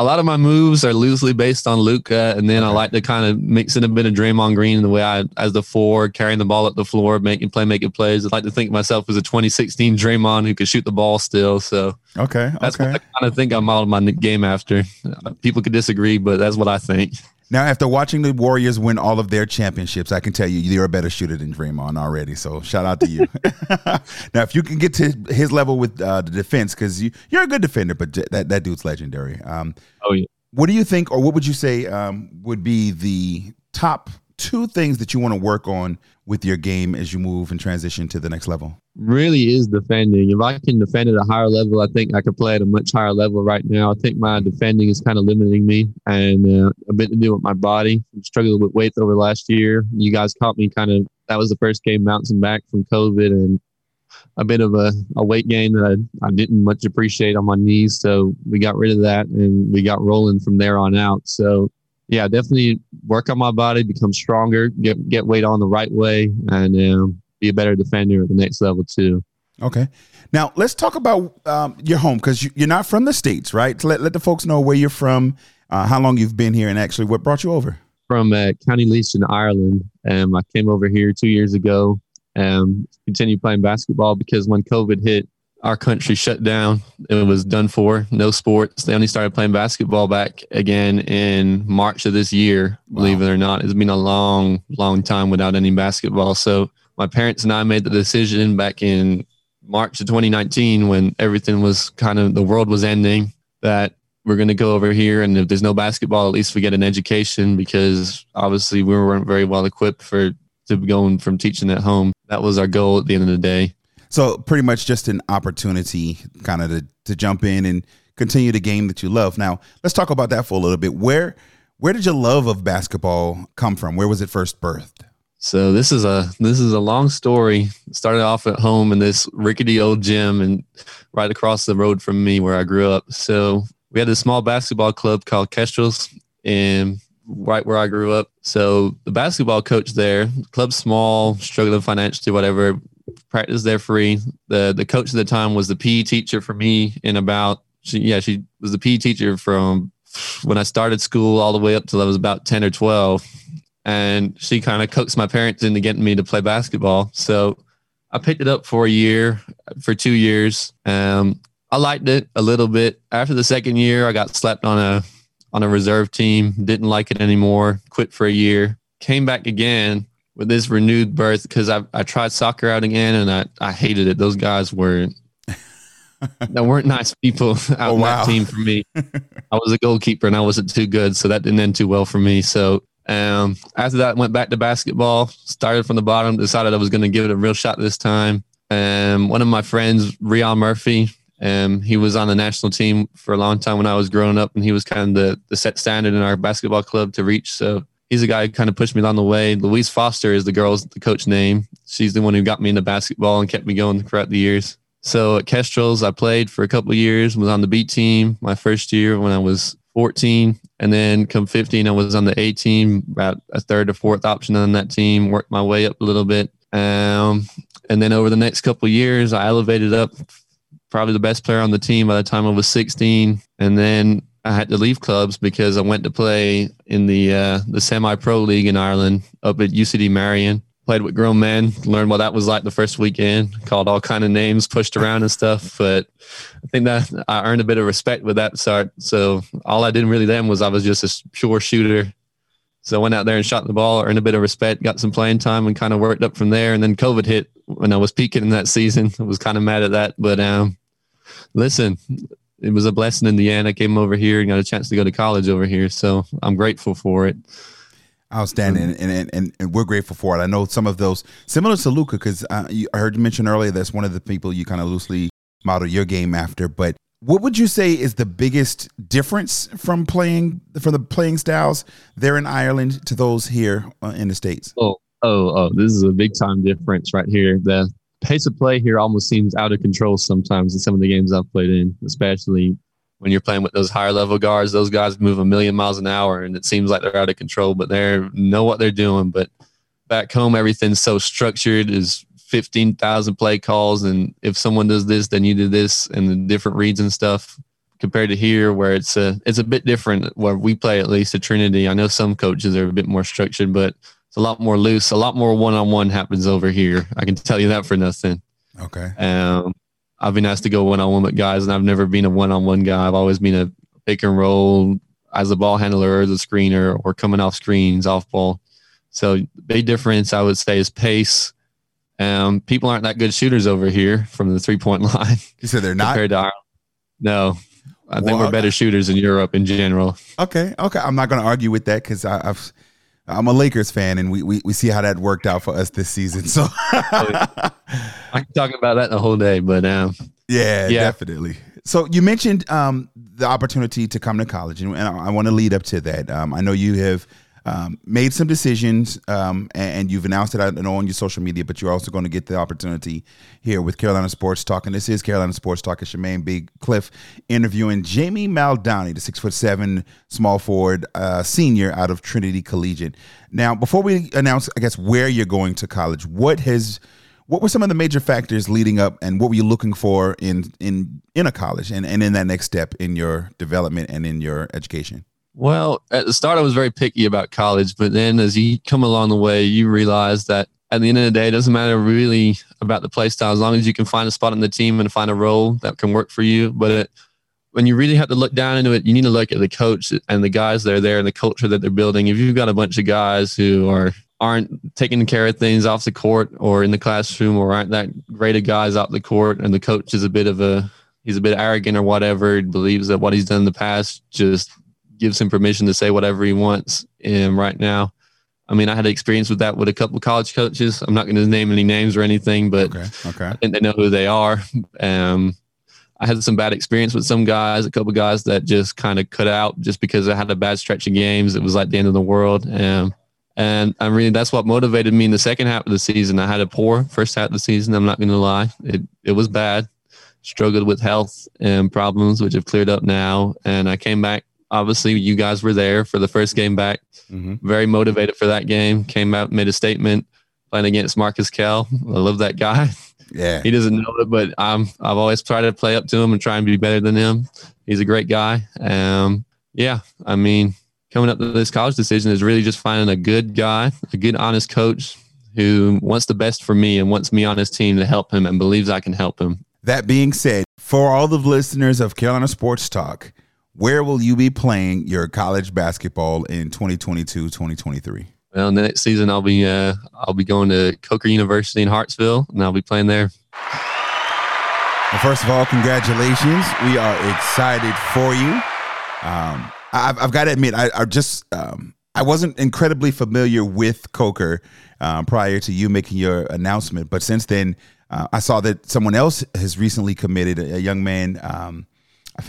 a lot of my moves are loosely based on Luka, and then I like to kind of mix in a bit of Draymond Green the way I, as the four, carrying the ball up the floor, making play, making plays. I like to think of myself as a 2016 Draymond who could shoot the ball still. So okay, that's okay. what I kind of think I modeled my game after. Uh, people could disagree, but that's what I think. Now, after watching the Warriors win all of their championships, I can tell you you're a better shooter than Draymond already. So shout out to you. now, if you can get to his level with uh, the defense, because you, you're a good defender, but that, that dude's legendary. Um, oh, yeah. What do you think, or what would you say um, would be the top two things that you want to work on with your game as you move and transition to the next level? Really is defending. If I can defend at a higher level, I think I could play at a much higher level right now. I think my defending is kind of limiting me and uh, a bit to do with my body. I'm struggling with weight over last year. You guys caught me kind of, that was the first game bouncing back from COVID and a bit of a, a weight gain that I, I didn't much appreciate on my knees. So we got rid of that and we got rolling from there on out. So yeah, definitely work on my body, become stronger, get get weight on the right way, and um, be a better defender at the next level too. Okay. Now let's talk about um, your home because you, are not from the states, right? Let let the folks know where you're from, uh, how long you've been here, and actually what brought you over. From uh, County Laois in Ireland. Um, I came over here two years ago. Um, continued playing basketball because when COVID hit, our country shut down. It was done for. No sports. They only started playing basketball back again in March of this year. Wow. Believe it or not, it's been a long, long time without any basketball. So my parents and I made the decision back in March of 2019 when everything was kind of the world was ending that we're going to go over here and if there's no basketball at least we get an education because obviously we weren't very well equipped for to going from teaching at home that was our goal at the end of the day so pretty much just an opportunity kind of to, to jump in and continue the game that you love. Now let's talk about that for a little bit. Where where did your love of basketball come from? Where was it first birthed? So this is a this is a long story. started off at home in this rickety old gym and right across the road from me where I grew up. So we had a small basketball club called Kestrels and right where I grew up. So the basketball coach there, club small, struggling financially, whatever, practice there free. The the coach at the time was the PE teacher for me in about she yeah, she was the PE teacher from when I started school all the way up till I was about 10 or 12. And she kind of coaxed my parents into getting me to play basketball. So I picked it up for a year, for two years. Um, I liked it a little bit. After the second year, I got slapped on a on a reserve team. Didn't like it anymore. Quit for a year. Came back again with this renewed birth because I I tried soccer out again and I I hated it. Those guys were that weren't nice people out oh, wow. that team for me. I was a goalkeeper and I wasn't too good, so that didn't end too well for me. So um, after that, went back to basketball. Started from the bottom. Decided I was going to give it a real shot this time. Um, one of my friends, Rion Murphy, um, he was on the national team for a long time when I was growing up, and he was kind of the, the set standard in our basketball club to reach. So he's a guy who kind of pushed me along the way. Louise Foster is the girl's the coach name. She's the one who got me into basketball and kept me going throughout the years. So at Kestrels, I played for a couple years, was on the B team my first year when I was 14. And then come 15, I was on the A team, about a third or fourth option on that team, worked my way up a little bit. Um, and then over the next couple years, I elevated up probably the best player on the team by the time I was 16. And then I had to leave clubs because I went to play in the uh, the semi pro league in Ireland up at UCD Marian. Played with grown men, learned what that was like the first weekend. Called all kind of names, pushed around and stuff. But I think that I earned a bit of respect with that start. So all I did really then was I was just a pure shooter. So I went out there and shot the ball, earned a bit of respect, got some playing time, and kind of worked up from there. And then COVID hit when I was peaking in that season. I was kind of mad at that, but um, listen, it was a blessing in the end. I came over here and got a chance to go to college over here, so I'm grateful for it. Outstanding, and, and, and and we're grateful for it. I know some of those similar to Luka, because uh, I heard you mention earlier that's one of the people you kind of loosely model your game after. But what would you say is the biggest difference from playing from the playing styles there in Ireland to those here uh, in the states? Oh, oh, oh! This is a big time difference right here. The pace of play here almost seems out of control sometimes in some of the games I've played in, especially when you're playing with those higher level guards. Those guys move a million miles an hour, and it seems like they're out of control, but they know what they're doing. But back home, everything's so structured. Is fifteen thousand play calls, and if someone does this, then you do this, and the different reads and stuff. Compared to here, where it's a it's a bit different. Where we play at least at Trinity, I know some coaches are a bit more structured, but a lot more loose. A lot more one on one happens over here. I can tell you that for nothing. Okay. Um, I've been asked to go one on one with guys, and I've never been a one on one guy. I've always been a pick and roll as a ball handler or as a screener or coming off screens, off ball. So big difference I would say is pace. Um, people aren't that good shooters over here from the three point line. You said they're not compared to Ireland. No, I think Well, we're better shooters in Europe in general. Okay, okay. I'm not going to argue with that because I've I'm a Lakers fan, and we, we we see how that worked out for us this season. So I can talk about that the whole day, but um, yeah, Yeah. definitely. So you mentioned um, the opportunity to come to college, and, I, I want to lead up to that. Um, I know you have um, made some decisions, um, and, and you've announced it I know on your social media, but you're also going to get the opportunity here with Carolina Sports Talk, and this is Carolina Sports Talk. It's Shemaine Big Cliff interviewing Jamie Maldani, the six foot seven small forward uh, senior out of Trinity Collegiate. Now, before we announce, I guess where you're going to college, what has what were some of the major factors leading up and what were you looking for in in in a college and, and in that next step in your development and in your education Well, at the start, I was very picky about college, but then as you come along the way, you realize that at the end of the day, it doesn't matter really about the play style as long as you can find a spot on the team and find a role that can work for you. But it, when you really have to look down into it, you need to look at the coach and the guys that are there and the culture that they're building. If you've got a bunch of guys who are aren't taking care of things off the court or in the classroom or aren't that great of guys off the court and the coach is a bit of a he's a bit arrogant or whatever, he believes that what he's done in the past just gives him permission to say whatever he wants um, right now. I mean, I had experience with that with a couple of college coaches. I'm not going to name any names or anything, but okay okay I think they know who they are. Um, I had some bad experience with some guys, a couple guys that just kind of cut out just because I had a bad stretch of games. It was like the end of the world. Um, and I really, that's what motivated me in the second half of the season. I had a poor first half of the season. I'm not going to lie. It, it was bad. Struggled with health and problems, which have cleared up now. And I came back. Obviously, you guys were there for the first game back. Mhm. Very motivated for that game. Came out, made a statement playing against Marcus Kell. I love that guy. yeah He doesn't know it, but I'm I've always tried to play up to him and try and be better than him. He's a great guy. Um, yeah, I mean, coming up to this college decision is really just finding a good guy, a good, honest coach who wants the best for me and wants me on his team to help him and believes I can help him. that being said for all the listeners of carolina sports talk where will you be playing your college basketball in 2022-2023 Well, the next season I'll be uh, I'll be going to Coker University in Hartsville and I'll be playing there. Well, first of all, congratulations. We are excited for you. Um, I've, I've got to admit, I, I just um, I wasn't incredibly familiar with Coker um, prior to you making your announcement, but since then, uh, I saw that someone else has recently committed a, a young man.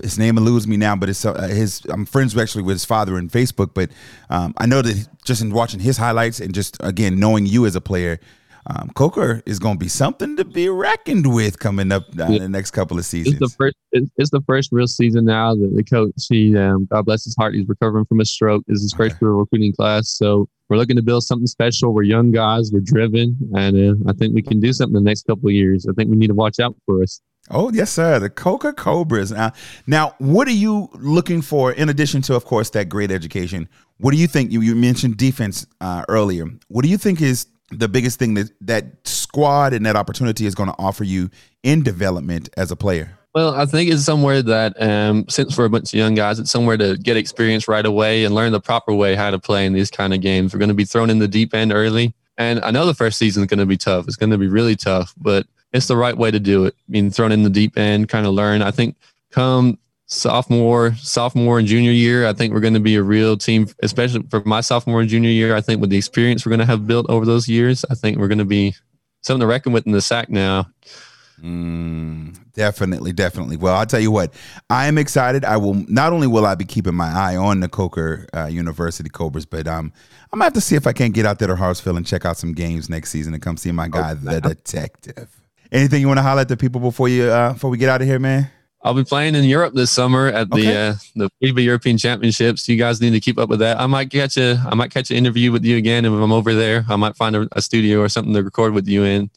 His name eludes me now, but it's uh, his. I'm friends actually with his father in Facebook, but um, I know that just in watching his highlights and just again knowing you as a player, um, Coker is going to be something to be reckoned with coming up uh, in the next couple of seasons. It's the first. It's, it's the first real season now that the coach. He, um, God bless his heart, he's recovering from a stroke. This is his first real recruiting class, so we're looking to build something special. We're young guys. We're driven, and uh, I think we can do something the next couple of years. I think we need to watch out for us. Oh yes, sir. The Coker Cobras. Now, now, what are you looking for in addition to, of course, that great education? What do you think? You you mentioned defense uh, earlier. What do you think is the biggest thing that that squad and that opportunity is going to offer you in development as a player? Well, I think it's somewhere that, um, since we're a bunch of young guys, it's somewhere to get experience right away and learn the proper way how to play in these kind of games. We're going to be thrown in the deep end early. And I know the first season is going to be tough. It's going to be really tough, but it's the right way to do it. I mean, thrown in the deep end, kind of learn. I think come sophomore, sophomore and junior year, I think we're going to be a real team, especially for my sophomore and junior year. I think with the experience we're going to have built over those years, I think we're going to be something to reckon with in the SAC now. Mm, definitely, definitely. Well, I'll tell you what, I am excited. I will not only will I be keeping my eye on the Coker uh, University Cobras, but um, I'm gonna have to see if I can't get out there to Hartsville and check out some games next season and come see my guy, the detective. Anything you want to highlight to people before you uh, before we get out of here, man? I'll be playing in Europe this summer at the Okay. uh, the FIBA European Championships. You guys need to keep up with that. I might catch a I might catch an interview with you again if I'm over there. I might find a, a studio or something to record with you in,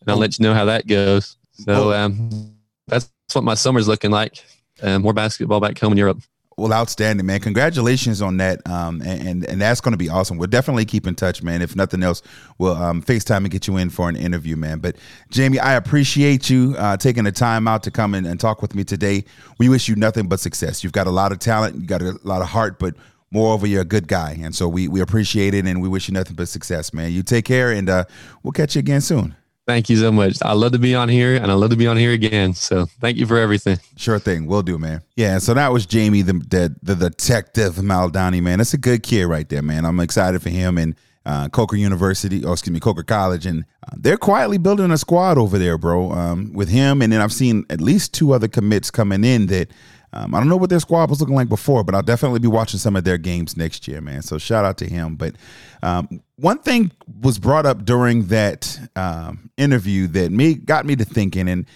and I'll let you know how that goes. So um, that's what my summer's looking like. Uh, more basketball back home in Europe. Well, outstanding, man. Congratulations on that. Um, and, and, and that's going to be awesome. We'll definitely keep in touch, man. If nothing else, we'll um, FaceTime and get you in for an interview, man. But Jamie, I appreciate you uh, taking the time out to come in and talk with me today. We wish you nothing but success. You've got a lot of talent, you got a lot of heart, but moreover, you're a good guy. And so we, we appreciate it and we wish you nothing but success, man. You take care and uh, we'll catch you again soon. Thank you so much. I love to be on here, and I love to be on here again. So thank you for everything. Sure thing. We'll do, man. Yeah, so that was Jamie, the the, the detective Maldani, man. That's a good kid right there, man. I'm excited for him and uh, Coker University, or excuse me, Coker College, and uh, they're quietly building a squad over there, bro. Um, with him, and then I've seen at least two other commits coming in that um, I don't know what their squad was looking like before, but I'll definitely be watching some of their games next year, man. So shout out to him. But um, one thing was brought up during that um, interview that me got me to thinking, and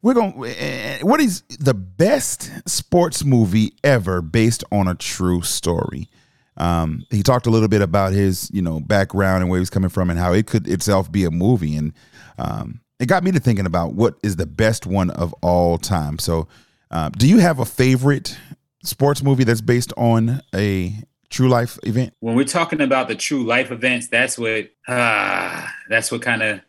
we're going. to What is the best sports movie ever based on a true story? Um, he talked a little bit about his, you know, background and where he's coming from, and how it could itself be a movie, and um, it got me to thinking about what is the best one of all time. So, uh, do you have a favorite sports movie that's based on a true life event? when we're talking about the true life events, that's what ah, that's what kind of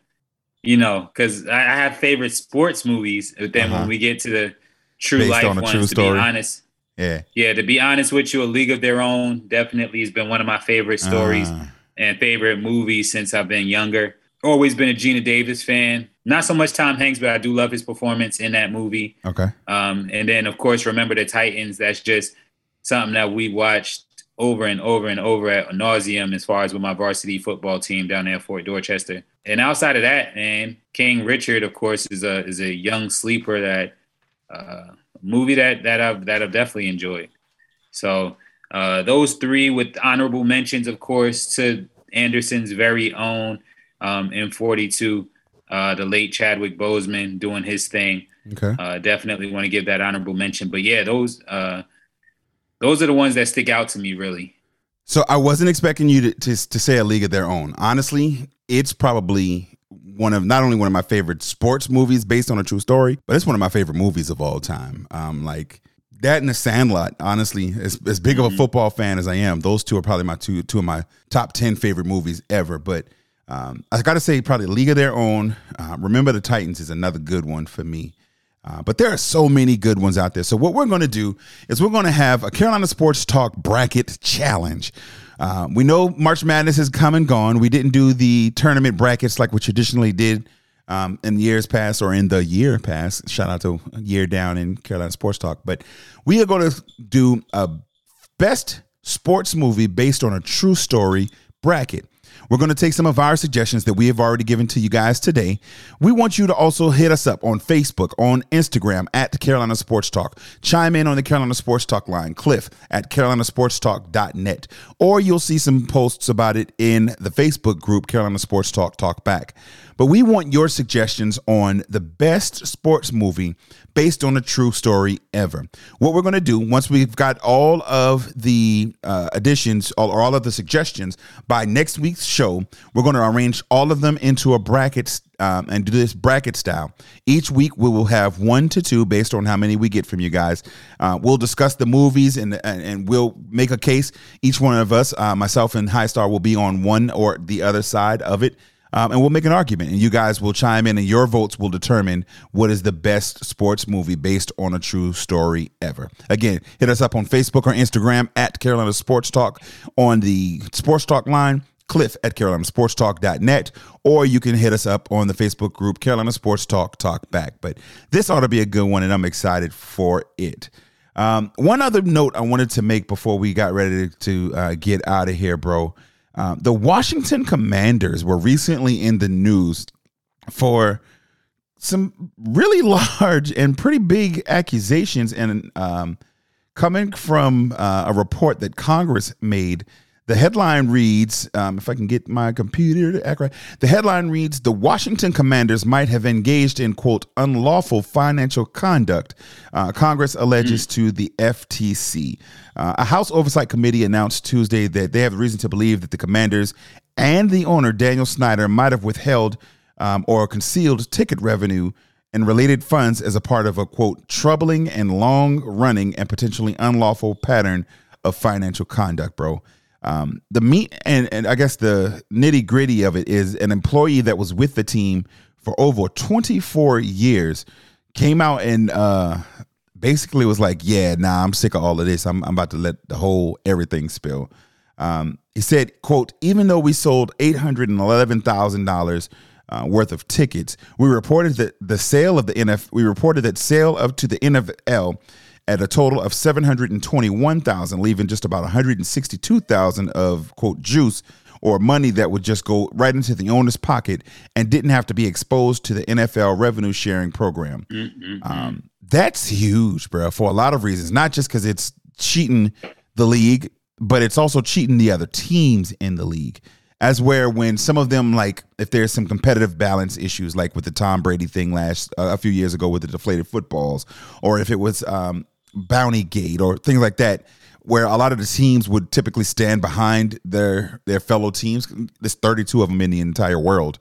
you know, because I, I have favorite sports movies, but then Uh-huh. when we get to the true Based life on a ones, true to story. be honest, Yeah, yeah, to be honest with you, A League of Their Own definitely has been one of my favorite stories Ah. and favorite movies since I've been younger. Always been a Geena Davis fan. Not so much Tom Hanks, but I do love his performance in that movie. okay. Um, and then, of course, remember the Titans. That's just something that we watched over and over and over at nauseum as far as with my varsity football team down there at Fort Dorchester. And outside of that, man, King Richard, of course, is a is a young sleeper that uh, movie that that I've that I've definitely enjoyed. So uh, those three with honorable mentions, of course, to Anderson's very own um, M42, uh, the late Chadwick Boseman doing his thing. Okay. Uh, definitely want to give that honorable mention. But yeah, those uh, those are the ones that stick out to me really. So I wasn't expecting you to, to to say a league of their own. Honestly, it's probably one of not only one of my favorite sports movies based on a true story, but it's one of my favorite movies of all time. Um, like that and The Sandlot. Honestly, as as big of a football fan as I am, those two are probably my two two of my top ten favorite movies ever. But um, I got to say, probably League of Their Own. Uh, Remember the Titans is another good one for me. Uh, but there are so many good ones out there. So what we're going to do is we're going to have a Carolina Sports Talk bracket challenge. Uh, we know March Madness has come and gone. We didn't do the tournament brackets like we traditionally did um, in years past or in the year past. Shout out to year down in Carolina Sports Talk. But we are going to do a best sports movie based on a true story bracket. We're going to take some of our suggestions that we have already given to you guys today. We want you to also hit us up on Facebook, on Instagram at Carolina Sports Talk. Chime in on the Carolina Sports Talk line, Cliff at carolinasportstalk.net. Or you'll see some posts about it in the Facebook group, Carolina Sports Talk Talk Back. But we want your suggestions on the best sports movie based on a true story ever. What we're going to do once we've got all of the uh, additions or all of the suggestions by next week's show, we're going to arrange all of them into a bracket um, and do this bracket style. Each week we will have one to two based on how many we get from you guys. Uh, we'll discuss the movies and, and, and we'll make a case. Each one of us, uh, myself and High Star, will be on one or the other side of it um, and we'll make an argument, and you guys will chime in, and your votes will determine what is the best sports movie based on a true story ever. Again, hit us up on Facebook or Instagram at Carolina Sports Talk on the Sports Talk line. Cliff at CarolinaSportsTalk.net, or you can hit us up on the Facebook group Carolina Sports Talk Talk Back. But this ought to be a good one, and I'm excited for it. Um, one other note I wanted to make before we got ready to uh, get out of here, bro. Uh, the Washington Commanders were recently in the news for some really large and pretty big accusations, and um, coming from uh, a report that Congress made the headline reads, um, if I can get my computer to act right, the headline reads The Washington Commanders might have engaged in, quote, unlawful financial conduct, uh, Congress alleges mm. to the FTC. Uh, a House Oversight Committee announced Tuesday that they have reason to believe that the Commanders and the owner, Daniel Snyder, might have withheld um, or concealed ticket revenue and related funds as a part of a, quote, troubling and long running and potentially unlawful pattern of financial conduct, bro. Um, the meat and, and I guess the nitty gritty of it is an employee that was with the team for over 24 years came out and uh, basically was like, "Yeah, nah, I'm sick of all of this. I'm, I'm about to let the whole everything spill." Um, he said, "quote Even though we sold eight hundred and eleven thousand dollars." Uh, worth of tickets. We reported that the sale of the NF. We reported that sale of to the NFL at a total of 721,000, leaving just about 162,000 of quote juice or money that would just go right into the owner's pocket and didn't have to be exposed to the NFL revenue sharing program. Mm-hmm. Um, that's huge, bro, for a lot of reasons. Not just because it's cheating the league, but it's also cheating the other teams in the league. As where when some of them like if there's some competitive balance issues like with the Tom Brady thing last uh, a few years ago with the deflated footballs, or if it was um, Bounty Gate or things like that, where a lot of the teams would typically stand behind their their fellow teams. There's 32 of them in the entire world.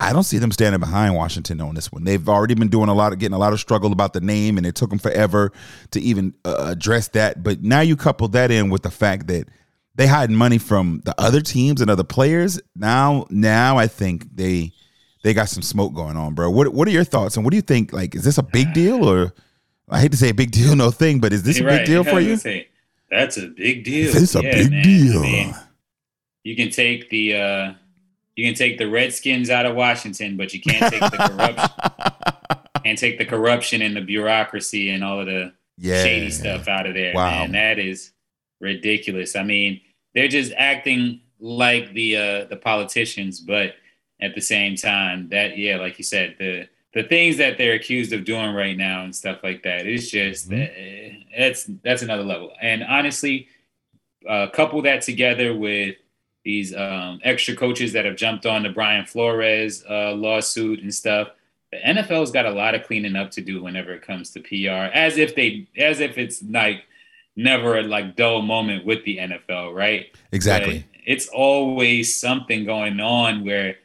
I don't see them standing behind Washington on this one. They've already been doing a lot of getting a lot of struggle about the name, and it took them forever to even uh, address that. But now you couple that in with the fact that they hide money from the other teams and other players. Now, now I think they they got some smoke going on, bro. What what are your thoughts? And what do you think? Like, is this a big deal or? I hate to say a big deal, no thing, but is this You're a big right. deal for you? Say, that's a big deal. It's a yeah, big man. deal. I mean, you can take the uh, you can take the Redskins out of Washington, but you can't take the corruption. can't take the corruption and the bureaucracy and all of the yeah. shady stuff out of there. Wow. Man, that is ridiculous. I mean, they're just acting like the uh, the politicians, but at the same time, that yeah, like you said, the the things that they're accused of doing right now and stuff like that it's just mm-hmm. uh, that's that's another level. And honestly uh, couple that together with these um, extra coaches that have jumped on the Brian Flores uh, lawsuit and stuff the NFL's got a lot of cleaning up to do whenever it comes to PR as if they as if it's like never a like dull moment with the NFL right? Exactly. But it's always something going on where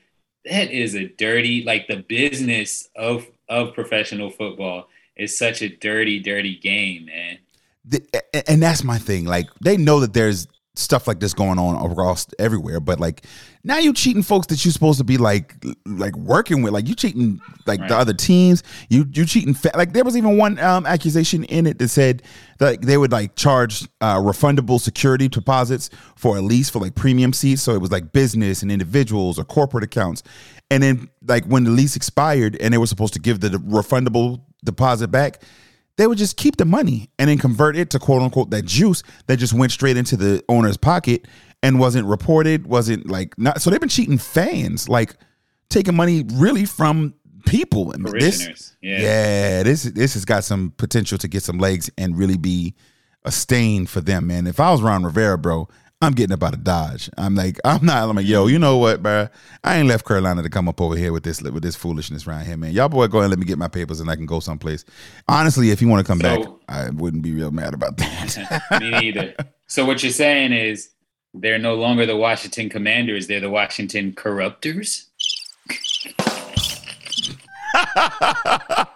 that is a dirty like the business of of professional football is such a dirty dirty game man. The, and that's my thing like they know that there's stuff like this going on across everywhere but like now you cheating folks that you're supposed to be like like working with. Like you cheating like right. the other teams. You you cheating fa- like there was even one um, accusation in it that said that they would like charge uh, refundable security deposits for a lease for like premium seats. So it was like business and individuals or corporate accounts. And then like when the lease expired and they were supposed to give the refundable deposit back they would just keep the money and then convert it to quote unquote that juice that just went straight into the owner's pocket and wasn't reported, wasn't like not. So they've been cheating fans, like taking money really from people. And This, Yeah. yeah, this this has got some potential to get some legs and really be a stain for them, man. If I was Ron Rivera, bro, I'm getting up out of Dodge. I'm like, I'm not. I'm like, yo, you know what, bro? I ain't left Carolina to come up over here with this with this foolishness around here, man. Y'all boy, go ahead and let me get my papers and I can go someplace. Honestly, if you want to come back, I wouldn't be real mad about that. Me neither. So what you're saying is they're no longer the Washington Commanders; they're the Washington Corruptors.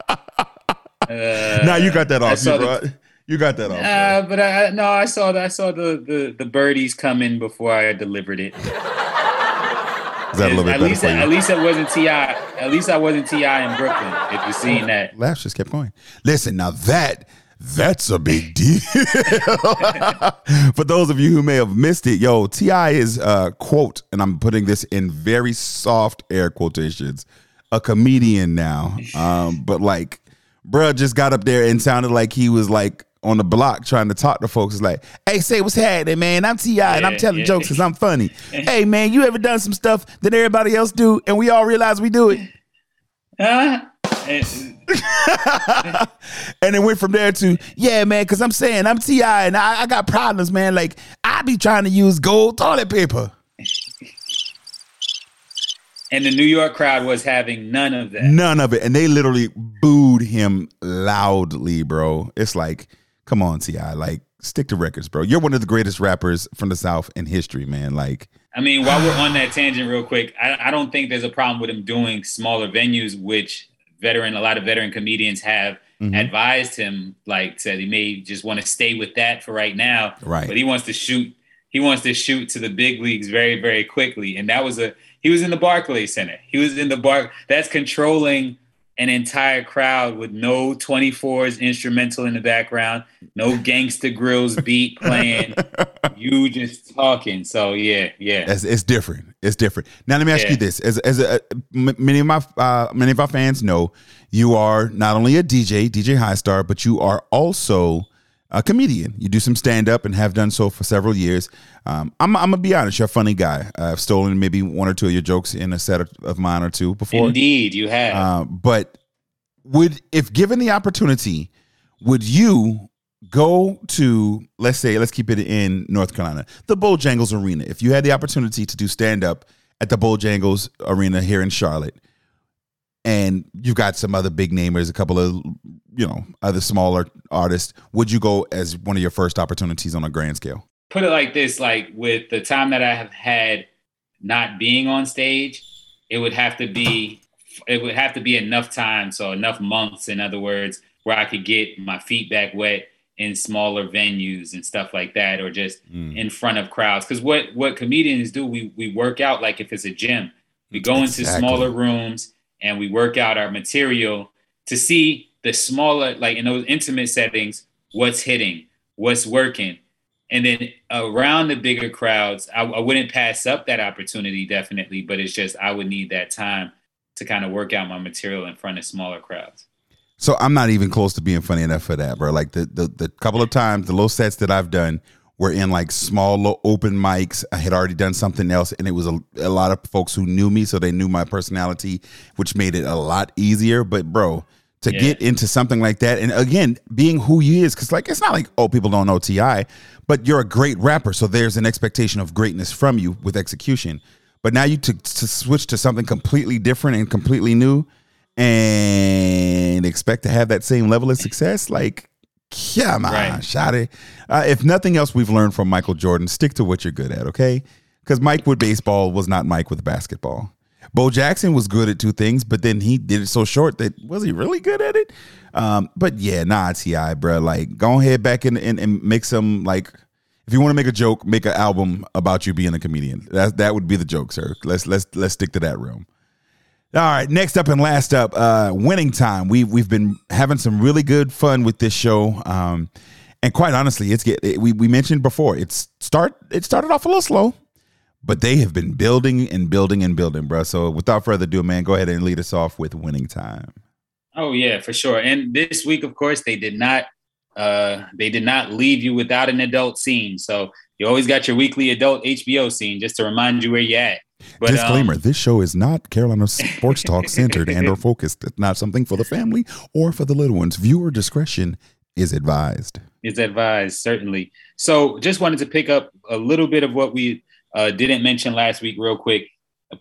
Uh, now you got that off, you, the- You got that off. bro. Uh, but I no, I saw the, I saw the, the the birdies come in before I delivered it. Is that a little bit at better least for you? at least it wasn't Ti. At least I wasn't T.I. in Brooklyn. If you've seen that, laughs just kept going. Listen, now that that's a big deal. For those of you who may have missed it, yo, T.I. is uh, quote, and I'm putting this in very soft air quotations, a comedian now. Um, but like, bruh just got up there and sounded like he was like on the block trying to talk to folks. It's like, hey, say what's happening, man. I'm T.I., and I'm telling yeah. jokes because I'm funny. hey, man, you ever done some stuff that everybody else do, and we all realize we do it? huh? And- it went from there to yeah, man. Because I'm saying I'm T.I., and I, I got problems, man. Like I be trying to use gold toilet paper. and the New York crowd was having none of that. None of it, and they literally booed him loudly, bro. It's like, come on, T.I., like stick to records, bro. You're one of the greatest rappers from the South in history, man. Like, I mean, while we're on that tangent, real quick, I, I don't think there's a problem with him doing smaller venues, which veteran, a lot of veteran comedians have Mm-hmm. advised him, like said he may just want to stay with that for right now, Right. But he wants to shoot. He wants to shoot to the big leagues very, very quickly, and that was a. He was in the Barclays Center. He was in the bar. That's controlling an entire crowd with no 24s instrumental in the background, no Gangsta Grillz beat playing. you just talking. So yeah, yeah. It's, it's different. It's different. Now let me ask Yeah. you this: as as a, m- many of my uh, many of our fans know, you are not only a DJ, DJ High Star, but you are also a comedian. You do some stand up and have done so for several years. Um, I'm, I'm gonna be honest, you're a funny guy. I've stolen maybe one or two of your jokes in a set of, of mine or two before. Indeed, you have. Uh, but would if given the opportunity, would you go to let's say let's keep it in North Carolina, the Bojangles Arena? If you had the opportunity to do stand up at the Bojangles Arena here in Charlotte, and you've got some other big namers, a couple of you know other smaller artists, would you go as one of your first opportunities on a grand scale? Put it like this: like with the time that I have had not being on stage, it would have to be it would have to be enough time, so enough months, in other words, where I could get my feet back wet in smaller venues and stuff like that, or just mm. in front of crowds. Because what what comedians do, we we work out like if it's a gym. We go into smaller rooms and we work out our material to see the smaller, like in those intimate settings, what's hitting, what's working. And then around the bigger crowds, I, I wouldn't pass up that opportunity, definitely, but it's just I would need that time to kind of work out my material in front of smaller crowds. So I'm not even close to being funny enough for that, bro. Like the the, the couple of times, the little sets that I've done were in like small little open mics. I had already done something else, and it was a, a lot of folks who knew me, so they knew my personality, which made it a lot easier. But bro, to Yeah. get into something like that, and again, being who you is, because like it's not like oh people don't know T.I., but you're a great rapper, so there's an expectation of greatness from you with execution. But now you to, to switch to something completely different and completely new, and expect to have that same level of success, like, come on, Right. Shotty. Uh, if nothing else we've learned from Michael Jordan, stick to what you're good at, okay? Because Mike with baseball was not Mike with basketball. Bo Jackson was good at two things, but then he did it so short that was he really good at it? Um, but yeah, nah, T.I., bro. Like, go ahead back and, and, and make some like. If you want to make a joke, make an album about you being a comedian. That that would be the joke, sir. Let's let's let's stick to that realm. All right, next up and last up, uh, winning time. We've we've been having some really good fun with this show, um, and quite honestly, it's get it, we we mentioned before. It's start it started off a little slow, but they have been building and building and building, bro. So without further ado, man, go ahead and lead us off with winning time. Oh yeah, for sure. And this week, of course, they did not uh they did not leave you without an adult scene. So you always got your weekly adult HBO scene just to remind you where you're at. But, Disclaimer: um, This show is not Carolina Sports Talk centered and or focused. It's not something for the family or for the little ones. Viewer discretion is advised. is advised certainly. So just wanted to pick up a little bit of what we uh, didn't mention last week, real quick.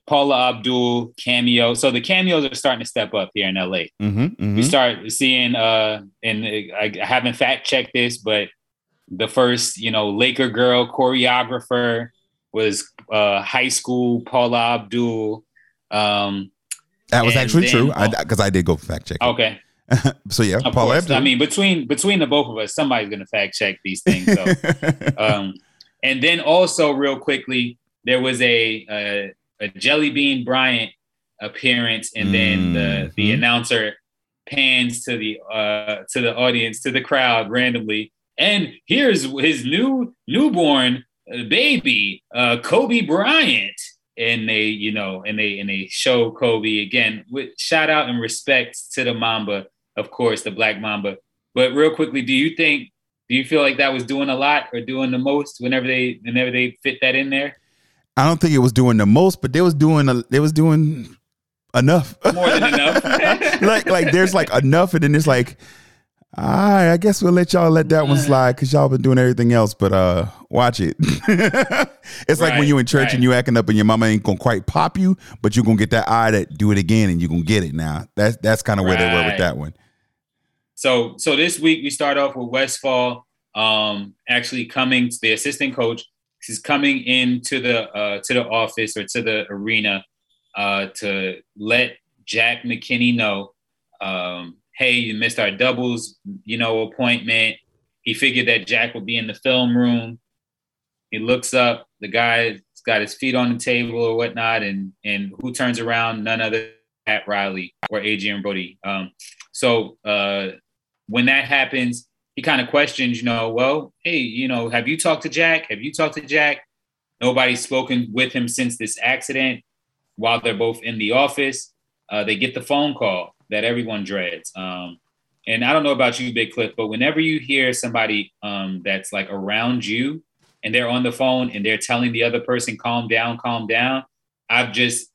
Paula Abdul cameo. So the cameos are starting to step up here in LA. Mm-hmm, We start seeing, uh, and I, I haven't fact checked this, but the first, you know, Laker girl choreographer was uh, high school Paula Abdul. Um, That was actually then- true. Because I did go fact check. okay, So yeah, of Paul course. Abdul. I mean, between between the both of us, somebody's gonna fact check these things. So. um, and then also real quickly, there was a a, a Jelly Bean Bryant appearance, and then the the Mhm. announcer pans to the uh, to the audience to the crowd randomly, and here's his new newborn baby, uh, Kobe Bryant. And they, you know, and they and they show Kobe again with shout out and respect to the Mamba, of course, the Black Mamba. But real quickly, do you think do you feel like that was doing a lot or doing the most whenever they whenever they fit that in there? I don't think it was doing the most, but they was doing a, they was doing enough. More than enough. like like there's like enough, and then it's like, all right, I guess we'll let y'all let that one slide because y'all been doing everything else. But uh, watch it. it's like when Right, you in church right. and you acting up, and your mama ain't gonna quite pop you, but you're gonna get that eye that do it again, and you're gonna get it now. That's that's kind of where they were with that one. So so this week we start off with Westfall um actually coming to the assistant coach he's coming into the uh to the office or to the arena uh to let Jack McKinney know um hey you missed our doubles you know appointment he figured that Jack would be in the film room he looks up the guy's got his feet on the table or whatnot and and who turns around none other than Pat Riley or Adrien Brody um so uh when that happens, he kind of questions, you know, well, hey, you know, have you talked to Jack? Have you talked to Jack? Nobody's spoken with him since this accident. While they're both in the office, uh, they get the phone call that everyone dreads. Um, and I don't know about you, Big Cliff, but whenever you hear somebody um, that's like around you and they're on the phone and they're telling the other person, calm down, calm down, I've just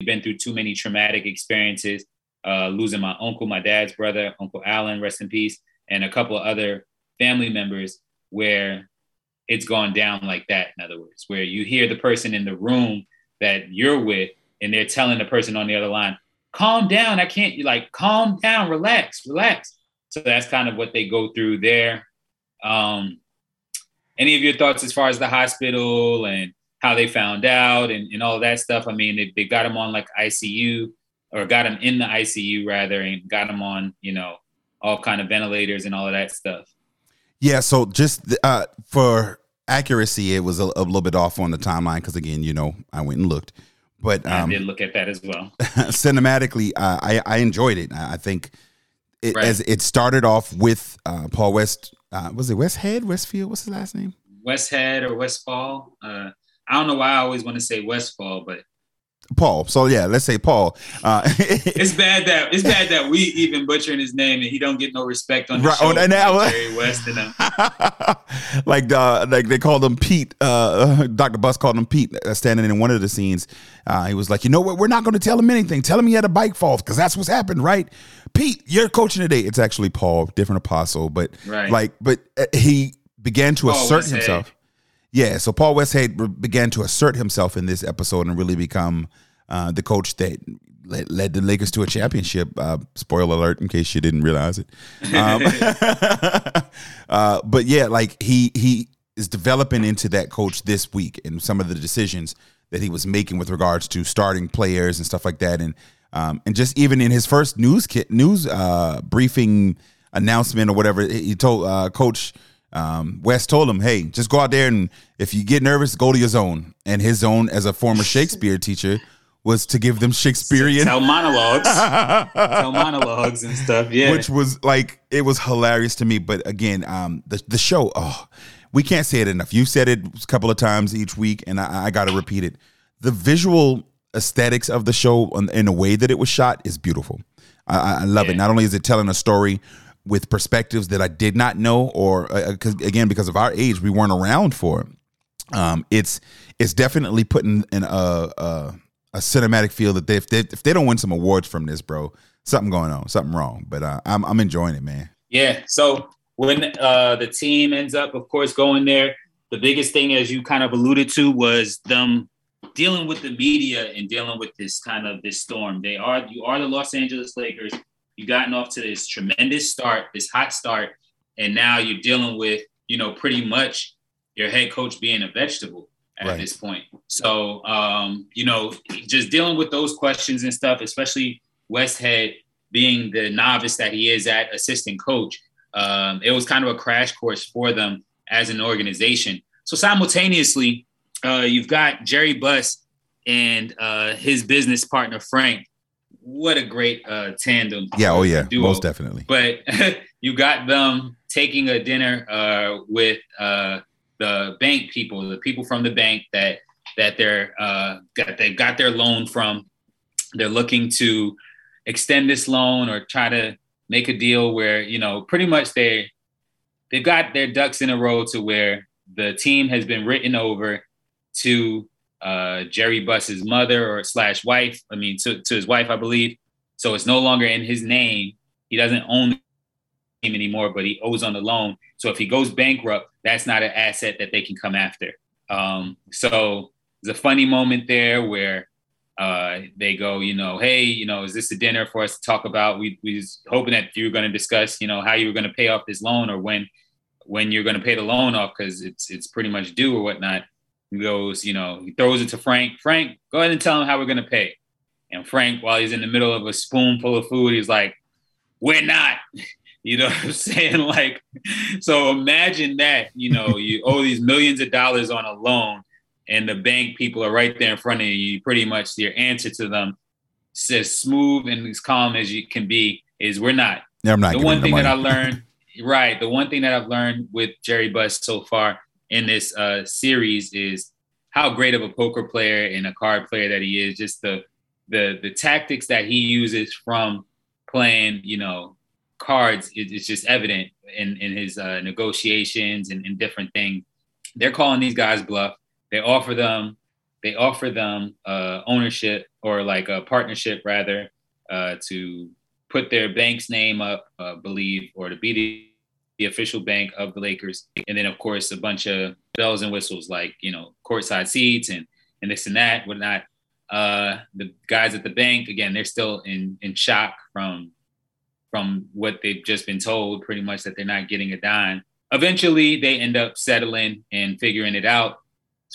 been through too many traumatic experiences uh, losing my uncle, my dad's brother, Uncle Alan, rest in peace, and a couple of other family members where it's gone down like that. In other words, where you hear the person in the room that you're with, and they're telling the person on the other line, "Calm down, I can't." You like, calm down, relax, relax. So that's kind of what they go through there. Um, any of your thoughts as far as the hospital and how they found out and, and all that stuff? I mean, they, they got him on like ICU or got him in the ICU rather, and got him on, you know, all kind of ventilators and all of that stuff. Yeah, so just uh, for accuracy, it was a, a little bit off on the timeline because again, you know, I went and looked, but I um, did look at that as well. cinematically, uh, I I enjoyed it. I I think it, Right. as it started off with uh, Paul West. Uh, was it Westhead? Westfield? What's his last name? Westhead or Westfall. Uh, I don't know why I always want to say Westfall, but Paul. So yeah, let's say Paul. Uh, it's bad that it's bad that we even butchering his name and he don't get no respect on the Right, show. oh, and that like Jerry West and them. like like they called him Pete. Uh, Dr. Buss called him Pete, uh, standing in one of the scenes. Uh, he was like, you know what? We're not going to tell him anything. Tell him he had a bike fall because that's what's happened, right? Pete, you're coaching today. It's actually Paul, different apostle, but Right. like, but uh, he began to Paul assert himself. Yeah, so Paul Westhead began to assert himself in this episode and really become uh, the coach that led, led the Lakers to a championship. Uh, spoiler alert, in case you didn't realize it. Um, uh, but yeah, like he he is developing into that coach this week, and some of the decisions that he was making with regards to starting players and stuff like that, and um, and just even in his first news kit news uh, briefing announcement or whatever, he told uh, Coach um, West told him, "Hey, just go out there and if you get nervous, go to your zone." And his zone, as a former Shakespeare teacher, was to give them Shakespearean Tell monologues, tell monologues and stuff. Yeah, which was like it was hilarious to me. But again, um, the the show, oh, we can't say it enough. You said it a couple of times each week, and I, I got to repeat it. The visual aesthetics of the show and, and the way that it was shot is beautiful. I, I- I love it. Not only is it telling a story with perspectives that I did not know, or uh, 'cause, again because of our age, we weren't around for it. Um, it's it's definitely putting in a a, a cinematic feel that they, if they if they don't win some awards from this, bro, something going on, something wrong. But uh, I'm I'm enjoying it, man. Yeah. So when uh, the team ends up, of course, going there, the biggest thing, as you kind of alluded to, was them dealing with the media and dealing with this kind of this storm. They are you are the Los Angeles Lakers. You gotten off to this tremendous start, this hot start, and now you're dealing with you know pretty much your head coach being a vegetable at Right. this point. So um, you know, just dealing with those questions and stuff, especially Westhead being the novice that he is at assistant coach, um, it was kind of a crash course for them as an organization. So simultaneously, uh, you've got Jerry Buss and uh, his business partner Frank. What a great uh, tandem! Yeah, oh yeah, duo. most definitely. But you got them taking a dinner uh, with uh, the bank people, the people from the bank that that they're uh, got they got their loan from. They're looking to extend this loan or try to make a deal where you know pretty much they they've got their ducks in a row to where the team has been written over to uh, Jerry Buss's mother or slash wife. I mean, to, to his wife, I believe. So it's no longer in his name. He doesn't own team anymore, but he owes on the loan. So if he goes bankrupt, that's not an asset that they can come after. Um, so there's a funny moment there where uh, they go, you know, hey, you know, is this a dinner for us to talk about? We we was hoping that you were going to discuss, you know, how you were going to pay off this loan or when when you're going to pay the loan off because it's it's pretty much due or whatnot. He goes, you know, he throws it to Frank. Frank, go ahead and tell him how we're going to pay. And Frank, while he's in the middle of a spoonful of food, he's like, "We're not." You know what I'm saying? Like, so imagine that. You know, you owe these millions of dollars on a loan, and the bank people are right there in front of you. You pretty much your answer to them, is as smooth and as calm as you can be, is we're not. Yeah, I'm not. the one thing that I learned, right? The one thing that I've learned with Jerry Buss so far in this uh, series is how great of a poker player and a card player that he is. Just the the the tactics that he uses from playing, you know, cards is, is just evident in in his uh, negotiations and, and different things. They're calling these guys bluff. They offer them they offer them uh, ownership or like a partnership rather uh, to put their bank's name up, uh, believe, or to be the, the official bank of the Lakers. And then, of course, a bunch of bells and whistles like, you know, courtside seats and, and this and that, whatnot. Uh, the guys at the bank, again, they're still in, in shock from, from what they've just been told, pretty much that they're not getting a dime. Eventually, they end up settling and figuring it out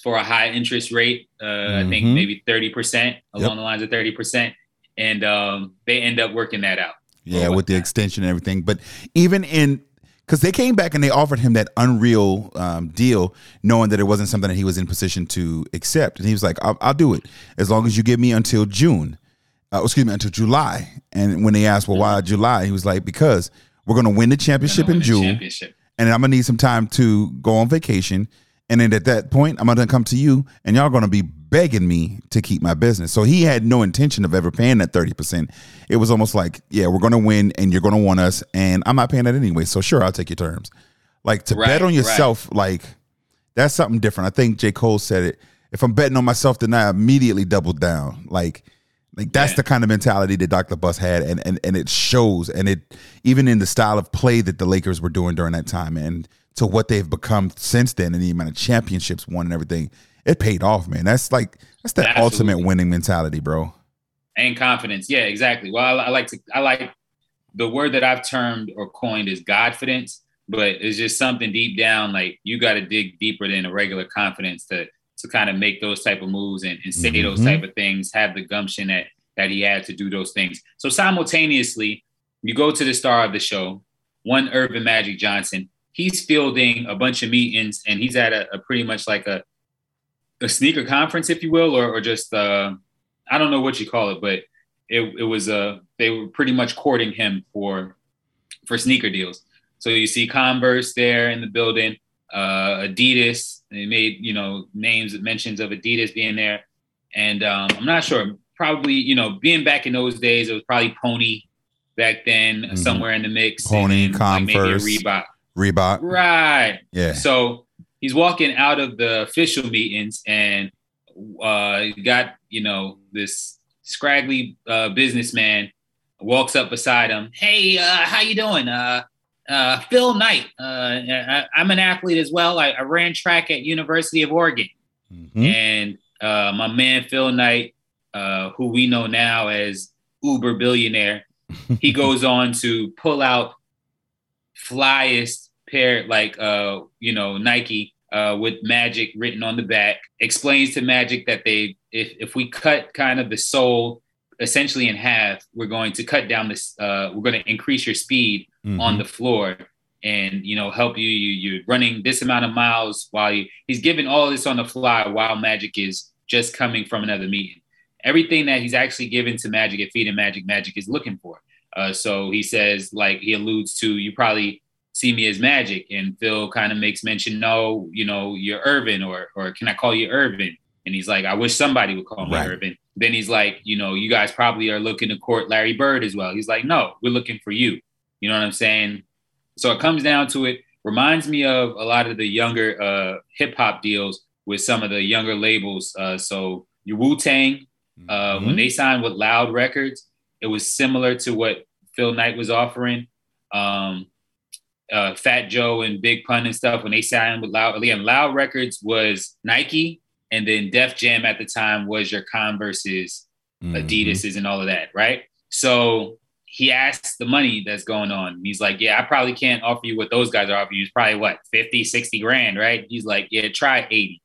for a high interest rate. Uh, I think Mhm. maybe 30% along the lines of 30%. And um, they end up working that out. Yeah, with the whatnot. extension and everything. But even in because they came back and they offered him that unreal um, deal, knowing that it wasn't something that he was in position to accept, and he was like, "I'll, I'll do it as long as you give me until June, uh, excuse me, until July." And when they asked, "Well, why July?" He was like, "Because we're going to win the championship in June, championship. and I'm gonna need some time to go on vacation." And then at that point, I'm gonna come to you, and y'all gonna be begging me to keep my business. So he had no intention of ever paying that thirty percent. It was almost like, yeah, we're gonna win, and you're gonna want us, and I'm not paying that anyway. So sure, I'll take your terms. Like to bet Right, on right. yourself, like that's something different. I think J Cole said it. If I'm betting on myself, then I immediately double down. Like, like that's Yeah. the kind of mentality that Dr. Buss had, and and and it shows, and it even in the style of play that the Lakers were doing during that time, and to what they've become since then, and the amount of championships won and everything, it paid off, man. That's like that's the Absolutely. ultimate winning mentality, bro. and confidence. Yeah, exactly. Well, I, I like to I like the word that I've termed or coined is Godfidence, but it's just something deep down like you got to dig deeper than a regular confidence to to kind of make those type of moves and, and say those Mhm. type of things, have the gumption that that he had to do those things. So simultaneously, you go to the star of the show, one Earvin Magic Johnson. He's fielding a bunch of meetings and he's at a, a pretty much like a a sneaker conference, if you will, or, or just uh, I don't know what you call it, but it, it was uh, they were pretty much courting him for for sneaker deals. So you see Converse there in the building, uh, Adidas. They made you know names mentions of Adidas being there, and um, I'm not sure. Probably you know being back in those days, it was probably Pony back then, Mhm. somewhere in the mix. Pony, and then, like, maybe a Converse. Reebok. Reebok. Right. Yeah. So he's walking out of the official meetings and uh got, you know, this scraggly uh businessman walks up beside him. Hey, uh, how you doing? Uh uh Phil Knight. Uh I, I'm an athlete as well. I, I ran track at University of Oregon. Mhm. And uh my man Phil Knight, uh, who we know now as Uber billionaire, he goes on to pull out flyest pair like uh you know Nike uh with Magic written on the back explains to Magic that they if if we cut kind of the sole essentially in half we're going to cut down this uh we're going to increase your speed on the floor and you know help you you you're running this amount of miles while you he's giving all this on the fly while Magic is just coming from another meeting. Everything that he's actually given to Magic at Feed and Magic Magic is looking for. Uh, so he says, like he alludes to, you probably see me as Magic, and Phil kind of makes mention, no, you know, you're Earvin, or or can I call you Earvin? And he's like, I wish somebody would call me Right. Earvin. Then he's like, you know, you guys probably are looking to court Larry Bird as well. He's like, no, we're looking for you. You know what I'm saying? So it comes down to it. Reminds me of a lot of the younger uh, hip hop deals with some of the younger labels. Uh, so your Wu Tang, uh, when they signed with Loud Records, it was similar to what Phil Knight was offering. Um, uh, Fat Joe and Big Pun and stuff when they signed with Loud. Again, Loud Records was Nike, and then Def Jam at the time was your Converse's, Mhm. Adidas's, and all of that, right? So he asks the money that's going on. He's like, Yeah, I probably can't offer you what those guys are offering you. It's probably what, 50, 60 grand, right? He's like, Yeah, try 80,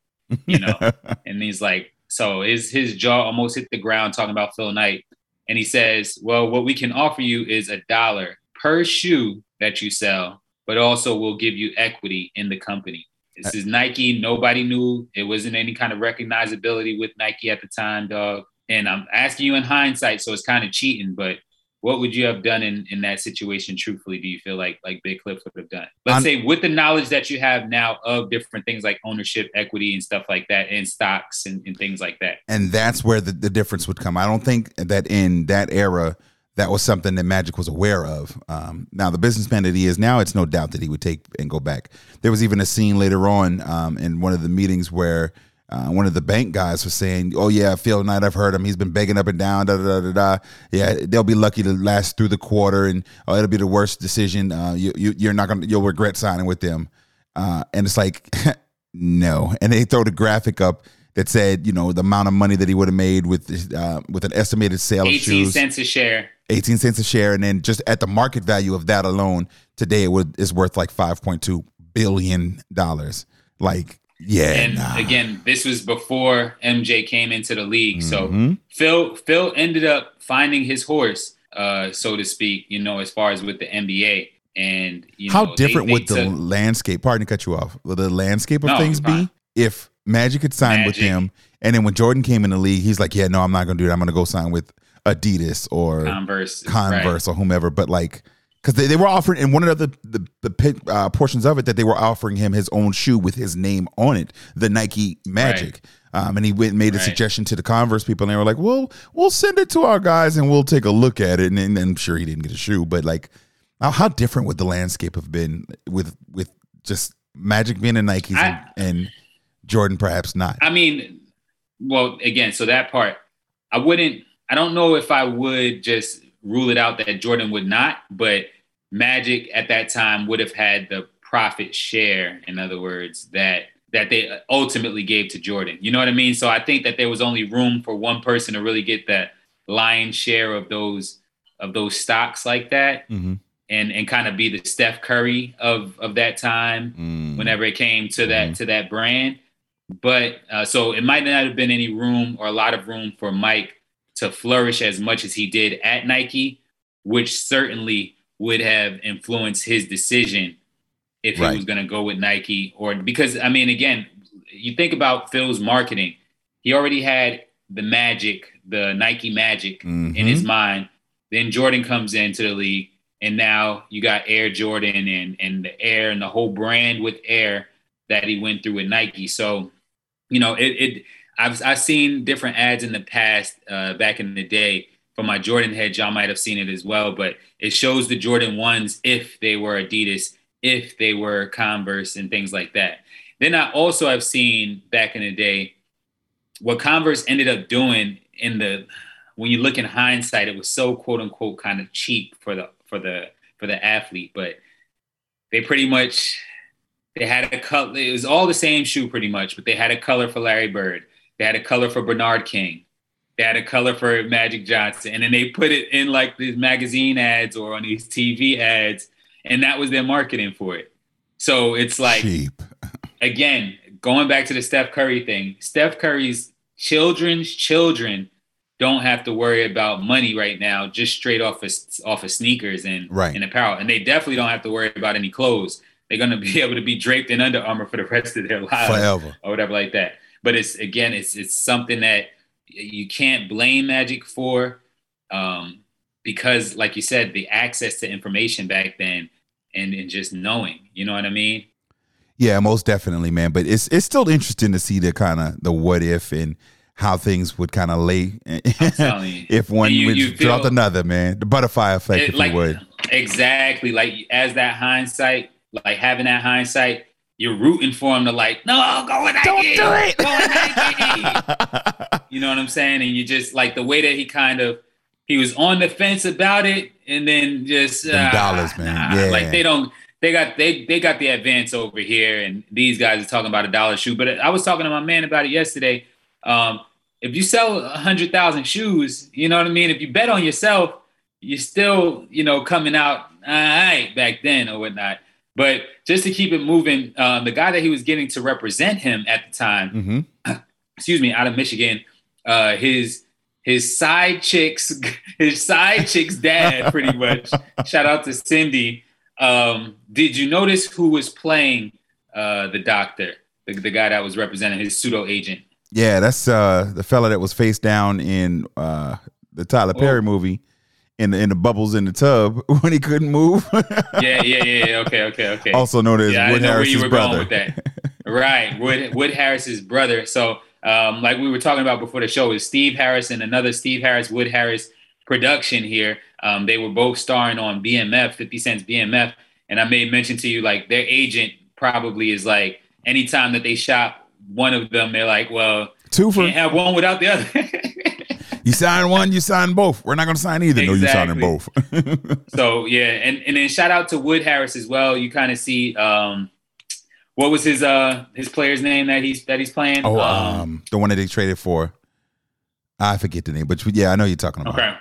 you know? And he's like, so his his jaw almost hit the ground talking about Phil Knight. And he says, Well, what we can offer you is a dollar per shoe that you sell, but also we'll give you equity in the company. This uh, is Nike. Nobody knew it wasn't any kind of recognizability with Nike at the time, dog. And I'm asking you in hindsight, so it's kind of cheating, but what would you have done in, in that situation truthfully do you feel like like big cliff would have done let's I'm- say with the knowledge that you have now of different things like ownership equity and stuff like that and stocks and, and things like that and that's where the, the difference would come. I don't think that in that era that was something that Magic was aware of. Um, now, the businessman that he is now, it's no doubt that he would take and go back. There was even a scene later on um, in one of the meetings where uh, one of the bank guys was saying, "Oh yeah, Phil Knight, I've heard him. He's been begging up and down. Da da da da. Yeah, they'll be lucky to last through the quarter, and oh, it'll be the worst decision. Uh, you, you you're not gonna you'll regret signing with them." Uh, and it's like, no. And they throw the graphic up that said, you know, the amount of money that he would have made with uh, with an estimated sale of 18 shoes, cents a share 18 cents a share, and then just at the market value of that alone, today it would is worth like 5.2 billion dollars. Like, yeah, and nah. again this was before mj came into the league so Mhm. phil phil ended up finding his horse uh so to speak you know as far as with the nba and you how know, different they would the took- landscape? Pardon to cut you off. Would the landscape of No, things be if Magic had signed with Magic. him, and then when Jordan came in the league, he's like, "Yeah, no, I'm not going to do that. I'm going to go sign with Adidas or converse Converse or whomever." But like, because they, they were offering in one of the the, the uh, portions of it that they were offering him his own shoe with his name on it, the Nike Magic. Um, and he went and made a Right. suggestion to the Converse people, and they were like, "Well, we'll send it to our guys, and we'll take a look at it." And, and I'm sure he didn't get a shoe, but like, how, how different would the landscape have been with with just Magic being in Nikes and, and Jordan perhaps not? I mean, well, again, so that part, I wouldn't, I don't know if I would just rule it out that Jordan would not, but Magic at that time would have had the profit share, in other words, that that they ultimately gave to Jordan. You know what I mean? So I think that there was only room for one person to really get the lion's share of those of those stocks like that Mhm. and and kind of be the Steph Curry of of that time Mm. whenever it came to that to that brand. But uh, so it might not have been any room or a lot of room for Mike to flourish as much as he did at Nike, which certainly would have influenced his decision if Right. he was going to go with Nike or because I mean again, you think about Phil's marketing. He already had the Magic, the Nike Magic in his mind. Then Jordan comes into the league, and now you got Air Jordan and and the Air and the whole brand with Air that he went through with Nike. So, you know, it, it I've I've seen different ads in the past, uh, back in the day, for my Jordan head, y'all might have seen it as well, but it shows the Jordan ones if they were Adidas, if they were Converse, and things like that. Then I also have seen back in the day what Converse ended up doing in the when you look in hindsight, it was so quote unquote kind of cheap for the for the for the athlete, but they pretty much they had a color. It was all the same shoe pretty much, but they had a color for Larry Bird. They had a color for Bernard King. They had a color for Magic Johnson, and then they put it in like these magazine ads or on these TV ads, and that was their marketing for it. So it's like Cheap. again, going back to the Steph Curry thing, Steph Curry's children's children don't have to worry about money right now, just straight off of off of sneakers and Right. and apparel, and they definitely don't have to worry about any clothes. They're gonna be able to be draped in Under Armour for the rest of their lives, Forever. or whatever like that. But it's again, it's it's something that you can't blame Magic for, um, because like you said, the access to information back then and and just knowing, you know what I mean? Yeah, most definitely, man. But it's it's still interesting to see the kind of the what if and how things would kind of lay if one you- would you drop another, man. The butterfly effect, It- if like you would. exactly like as that hindsight, like having that hindsight, you're rooting for him to like, no, go with Nike, Don't do it. go with Nike. you know what I'm saying? And you just like the way that he kind of he was on the fence about it, and then just ah, dollars, man. nah. Yeah. like they don't. They got they they got the advance over here, and these guys are talking about a dollar shoe. But I was talking to my man about it yesterday. Um, if you sell a hundred thousand shoes, you know what I mean. If you bet on yourself, you're still, you know, coming out all right back then or whatnot. But just to keep it moving, um, the guy that he was getting to represent him at the time, hmm excuse me, out of Michigan, uh, his his side chicks, his side chick's dad, pretty much. Shout out to Cindy. Um, did you notice who was playing uh, the doctor, the, the guy that was representing his pseudo agent? Yeah, that's uh the fella that was face down in uh the Tyler Perry Oh. movie in the in the bubbles in the tub when he couldn't move. Yeah, yeah, yeah. yeah. Okay, okay, okay. also known as yeah, Wood Harris's brother. going with that. right, Wood Wood Harris's brother. So, um, like we were talking about before the show, is Steve Harris and another Steve Harris Wood Harris production here. Um, they were both starring on BMF, Fifty Cent's BMF, and I made mention to you like their agent probably is like anytime that they shop one of them, they're like, well, Two for can't have one without the other. you sign one, you sign both. We're not gonna sign either. No, you signing both. So yeah, and and then shout out to Wood Harris as well. You kind of see um, what was his uh his player's name that he's that he's playing. oh, um, the one that they traded for. I forget the name, but yeah, I know you're talking about. okay.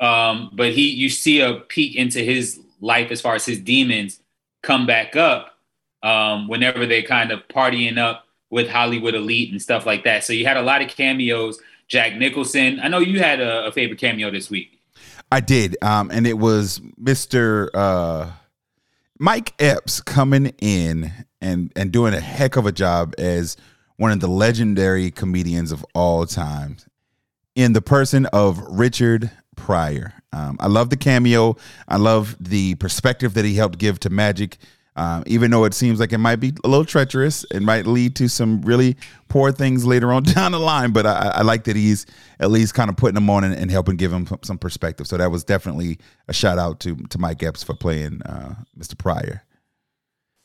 Um, but he you see a peek into his life as far as his demons come back up um, whenever they're kind of partying up with Hollywood elite and stuff like that. So you had a lot of cameos. Jack Nicholson. I know you had a, a favorite cameo this week. I did, um, and it was Mister uh, Mike Epps coming in and and doing a heck of a job as one of the legendary comedians of all time, in the person of Richard Pryor. Um, I love the cameo. I love the perspective that he helped give to Magic. Um, even though it seems like it might be a little treacherous, it might lead to some really poor things later on down the line. But I, I like that he's at least kind of putting them on and, and helping give him some perspective. So that was definitely a shout out to to Mike Epps for playing uh, Mr. Pryor.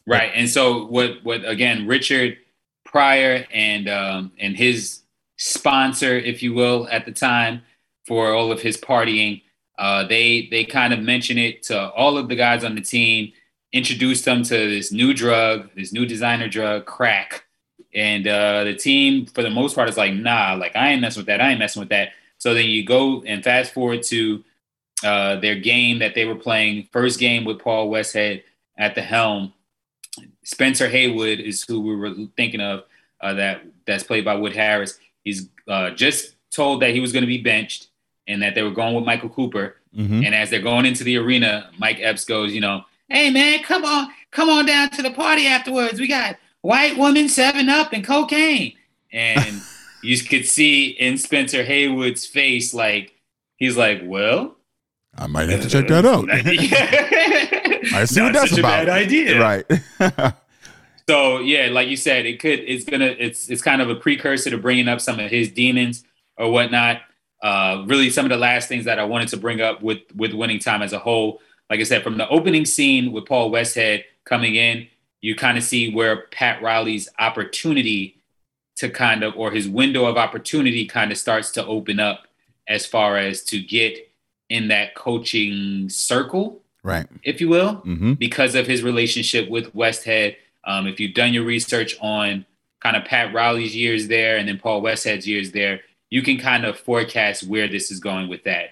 Right. And so what what again, Richard Pryor and um and his sponsor, if you will, at the time for all of his partying, uh they they kind of mention it to all of the guys on the team, introduced them to this new drug, this new designer drug, crack. And uh the team for the most part is like, nah, like I ain't messing with that, I ain't messing with that. So then you go and fast forward to uh their game that they were playing, first game with Paul Westhead at the helm. Spencer Haywood is who we were thinking of. Uh, that that's played by Wood Harris. He's uh, just told that he was going to be benched and that they were going with Michael Cooper. Mhm. And as they're going into the arena, Mike Epps goes, you know, hey man, come on, come on down to the party afterwards. We got white woman, seven up, and cocaine. And you could see in Spencer Haywood's face, like he's like, well, I might have to check that out. I see what that's such a about. bad idea. Right. So yeah, like you said, it could it's gonna it's it's kind of a precursor to bringing up some of his demons or whatnot. uh, really some of the last things that I wanted to bring up with with winning time as a whole. Like I said, from the opening scene with Paul Westhead coming in, you kind of see where Pat Riley's opportunity to kind of or his window of opportunity kind of starts to open up as far as to get in that coaching circle, Right. if you will Mm-hmm. because of his relationship with Westhead. Um, if you've done your research on kind of Pat Riley's years there and then Paul Westhead's years there, you can kind of forecast where this is going with that.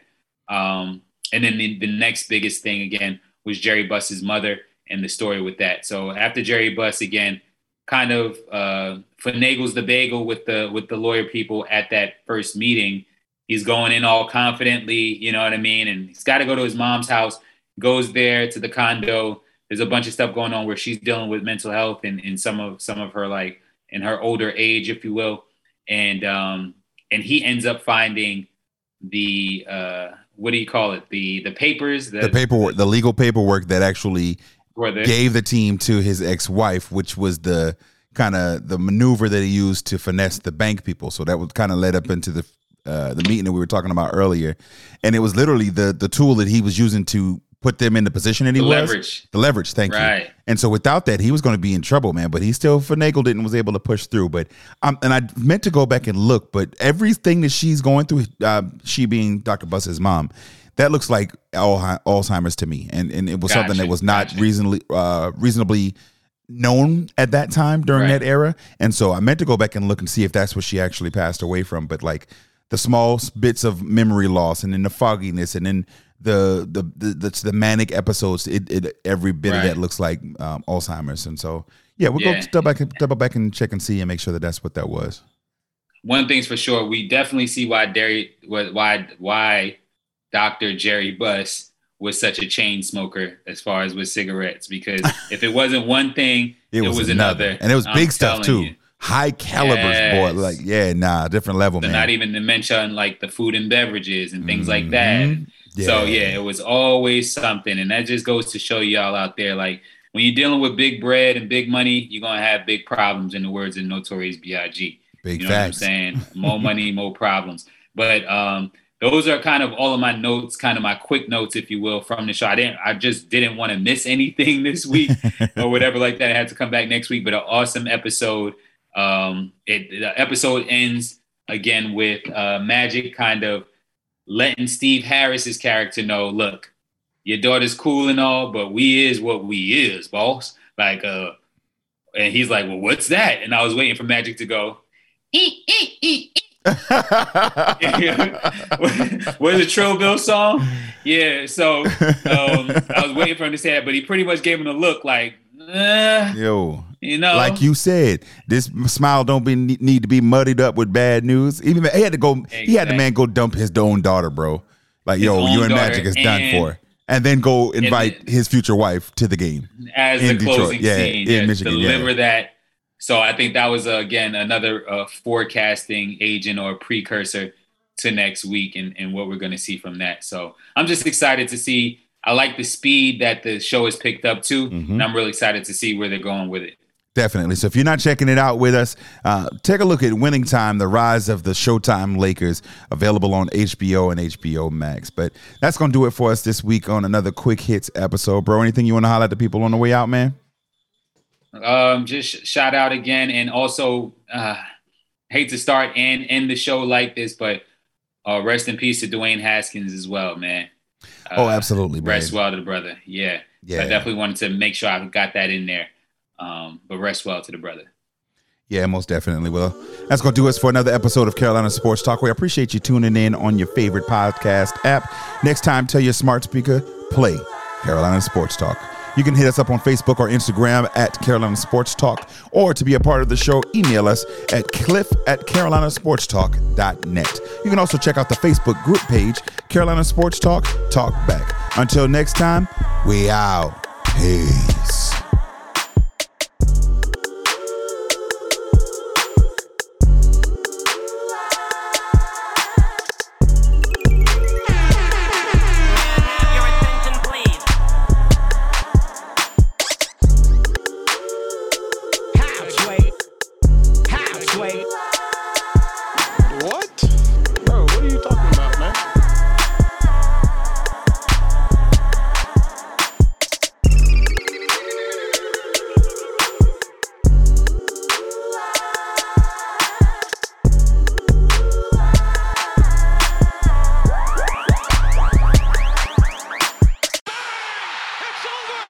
Um, and then the, the next biggest thing again was Jerry Buss's mother and the story with that. So after Jerry Buss again, kind of uh, finagles the bagel with the with the lawyer people at that first meeting. He's going in all confidently, you know what I mean, and he's got to go to his mom's house. Goes there to the condo. There's a bunch of stuff going on where she's dealing with mental health and, and some of some of her like in her older age, if you will, and um, and he ends up finding the uh, what do you call it? The the papers, The paperwork, the legal paperwork that actually the gave the team to his ex-wife, which was the kind of the maneuver that he used to finesse the bank people. So that was kind of led up into the uh, the meeting that we were talking about earlier, and it was literally the the tool that he was using to put them in the position that he The was. leverage. The leverage. Thank you. And so without that, he was going to be in trouble, man. But he still finagled it and was able to push through. But um, and I meant to go back and look, but everything that she's going through, uh, she being Dr. Buss's mom, that looks like Alzheimer's to me, and and it was something that was not gotcha. reasonably uh, reasonably known at that time during Right. that era. And so I meant to go back and look and see if that's what she actually passed away from. But like the small bits of memory loss and then the fogginess and then the the the, the, the manic episodes, it, it every bit of Right. that looks like um, Alzheimer's. And so yeah, we'll Yeah. go double back double back and check and see and make sure that that's what that was. one thing's for sure, we definitely see why Derry, why why Dr. Jerry Buss was such a chain smoker as far as with cigarettes. Because if it wasn't one thing, It, was, another. and it was I'm big stuff too. you. High calibers, boy. Like yeah, nah, different level, So man. not even to mention like the food and beverages and things like that. Mhm. So yeah, it was always something, and that just goes to show y'all out there, like when you're dealing with big bread and big money, you're gonna have big problems. In the words of Notorious B.I.G. Big you know facts. what I'm saying? More money, more problems. But um, those are kind of all of my notes, kind of my quick notes, if you will, from the show. I didn't, I just didn't want to miss anything this week or whatever like that. I had to come back next week, but an awesome episode. Um, it the episode ends again with uh, Magic kind of letting Steve Harris's character know, look, your daughter's cool and all, but we is what we is, boss. Like, uh, and he's like, well, what's that? And I was waiting for Magic to go, is the Trill Bill song? Yeah. So um, I was waiting for him to say that, but he pretty much gave him a look like, eh, Yo, you know, like you said, this smile don't be need to be muddied up with bad news. Even he had to go. He had the man go dump his own daughter, bro. Like, His yo, you and Magic is done for, and then go invite his future wife to the game. as in the Detroit. closing Yeah, scene, in Michigan, deliver yeah. that. So I think that was uh, again another uh, forecasting agent or precursor to next week and, and what we're going to see from that. So I'm just excited to see. I like the speed that the show has picked up too, Mm-hmm. and I'm really excited to see where they're going with it. Definitely. So if you're not checking it out with us, uh, take a look at Winning Time, the rise of the Showtime Lakers, available on HBO and HBO Max. But that's going to do it for us this week on another Quick Hits episode. Bro, anything you want to highlight to people on the way out, man? Um, just shout out again, and also uh, hate to start and end the show like this, but uh, rest in peace to Dwayne Haskins as well, man. Uh, oh, absolutely, Rest well to the brother. Yeah. Yeah. So I definitely wanted to make sure I got that in there. Um, but rest well to the brother. Yeah, most definitely. Well, that's going to do us for another episode of Carolina Sports Talk. We appreciate you tuning in on your favorite podcast app. Next time, tell your smart speaker, play Carolina Sports Talk. You can hit us up on Facebook or Instagram at Carolina Sports Talk, or to be a part of the show, email us at cliff at carolinasportstalk.net. You can also check out the Facebook group page, Carolina Sports Talk, Talk Back. Until next time, we out. Peace.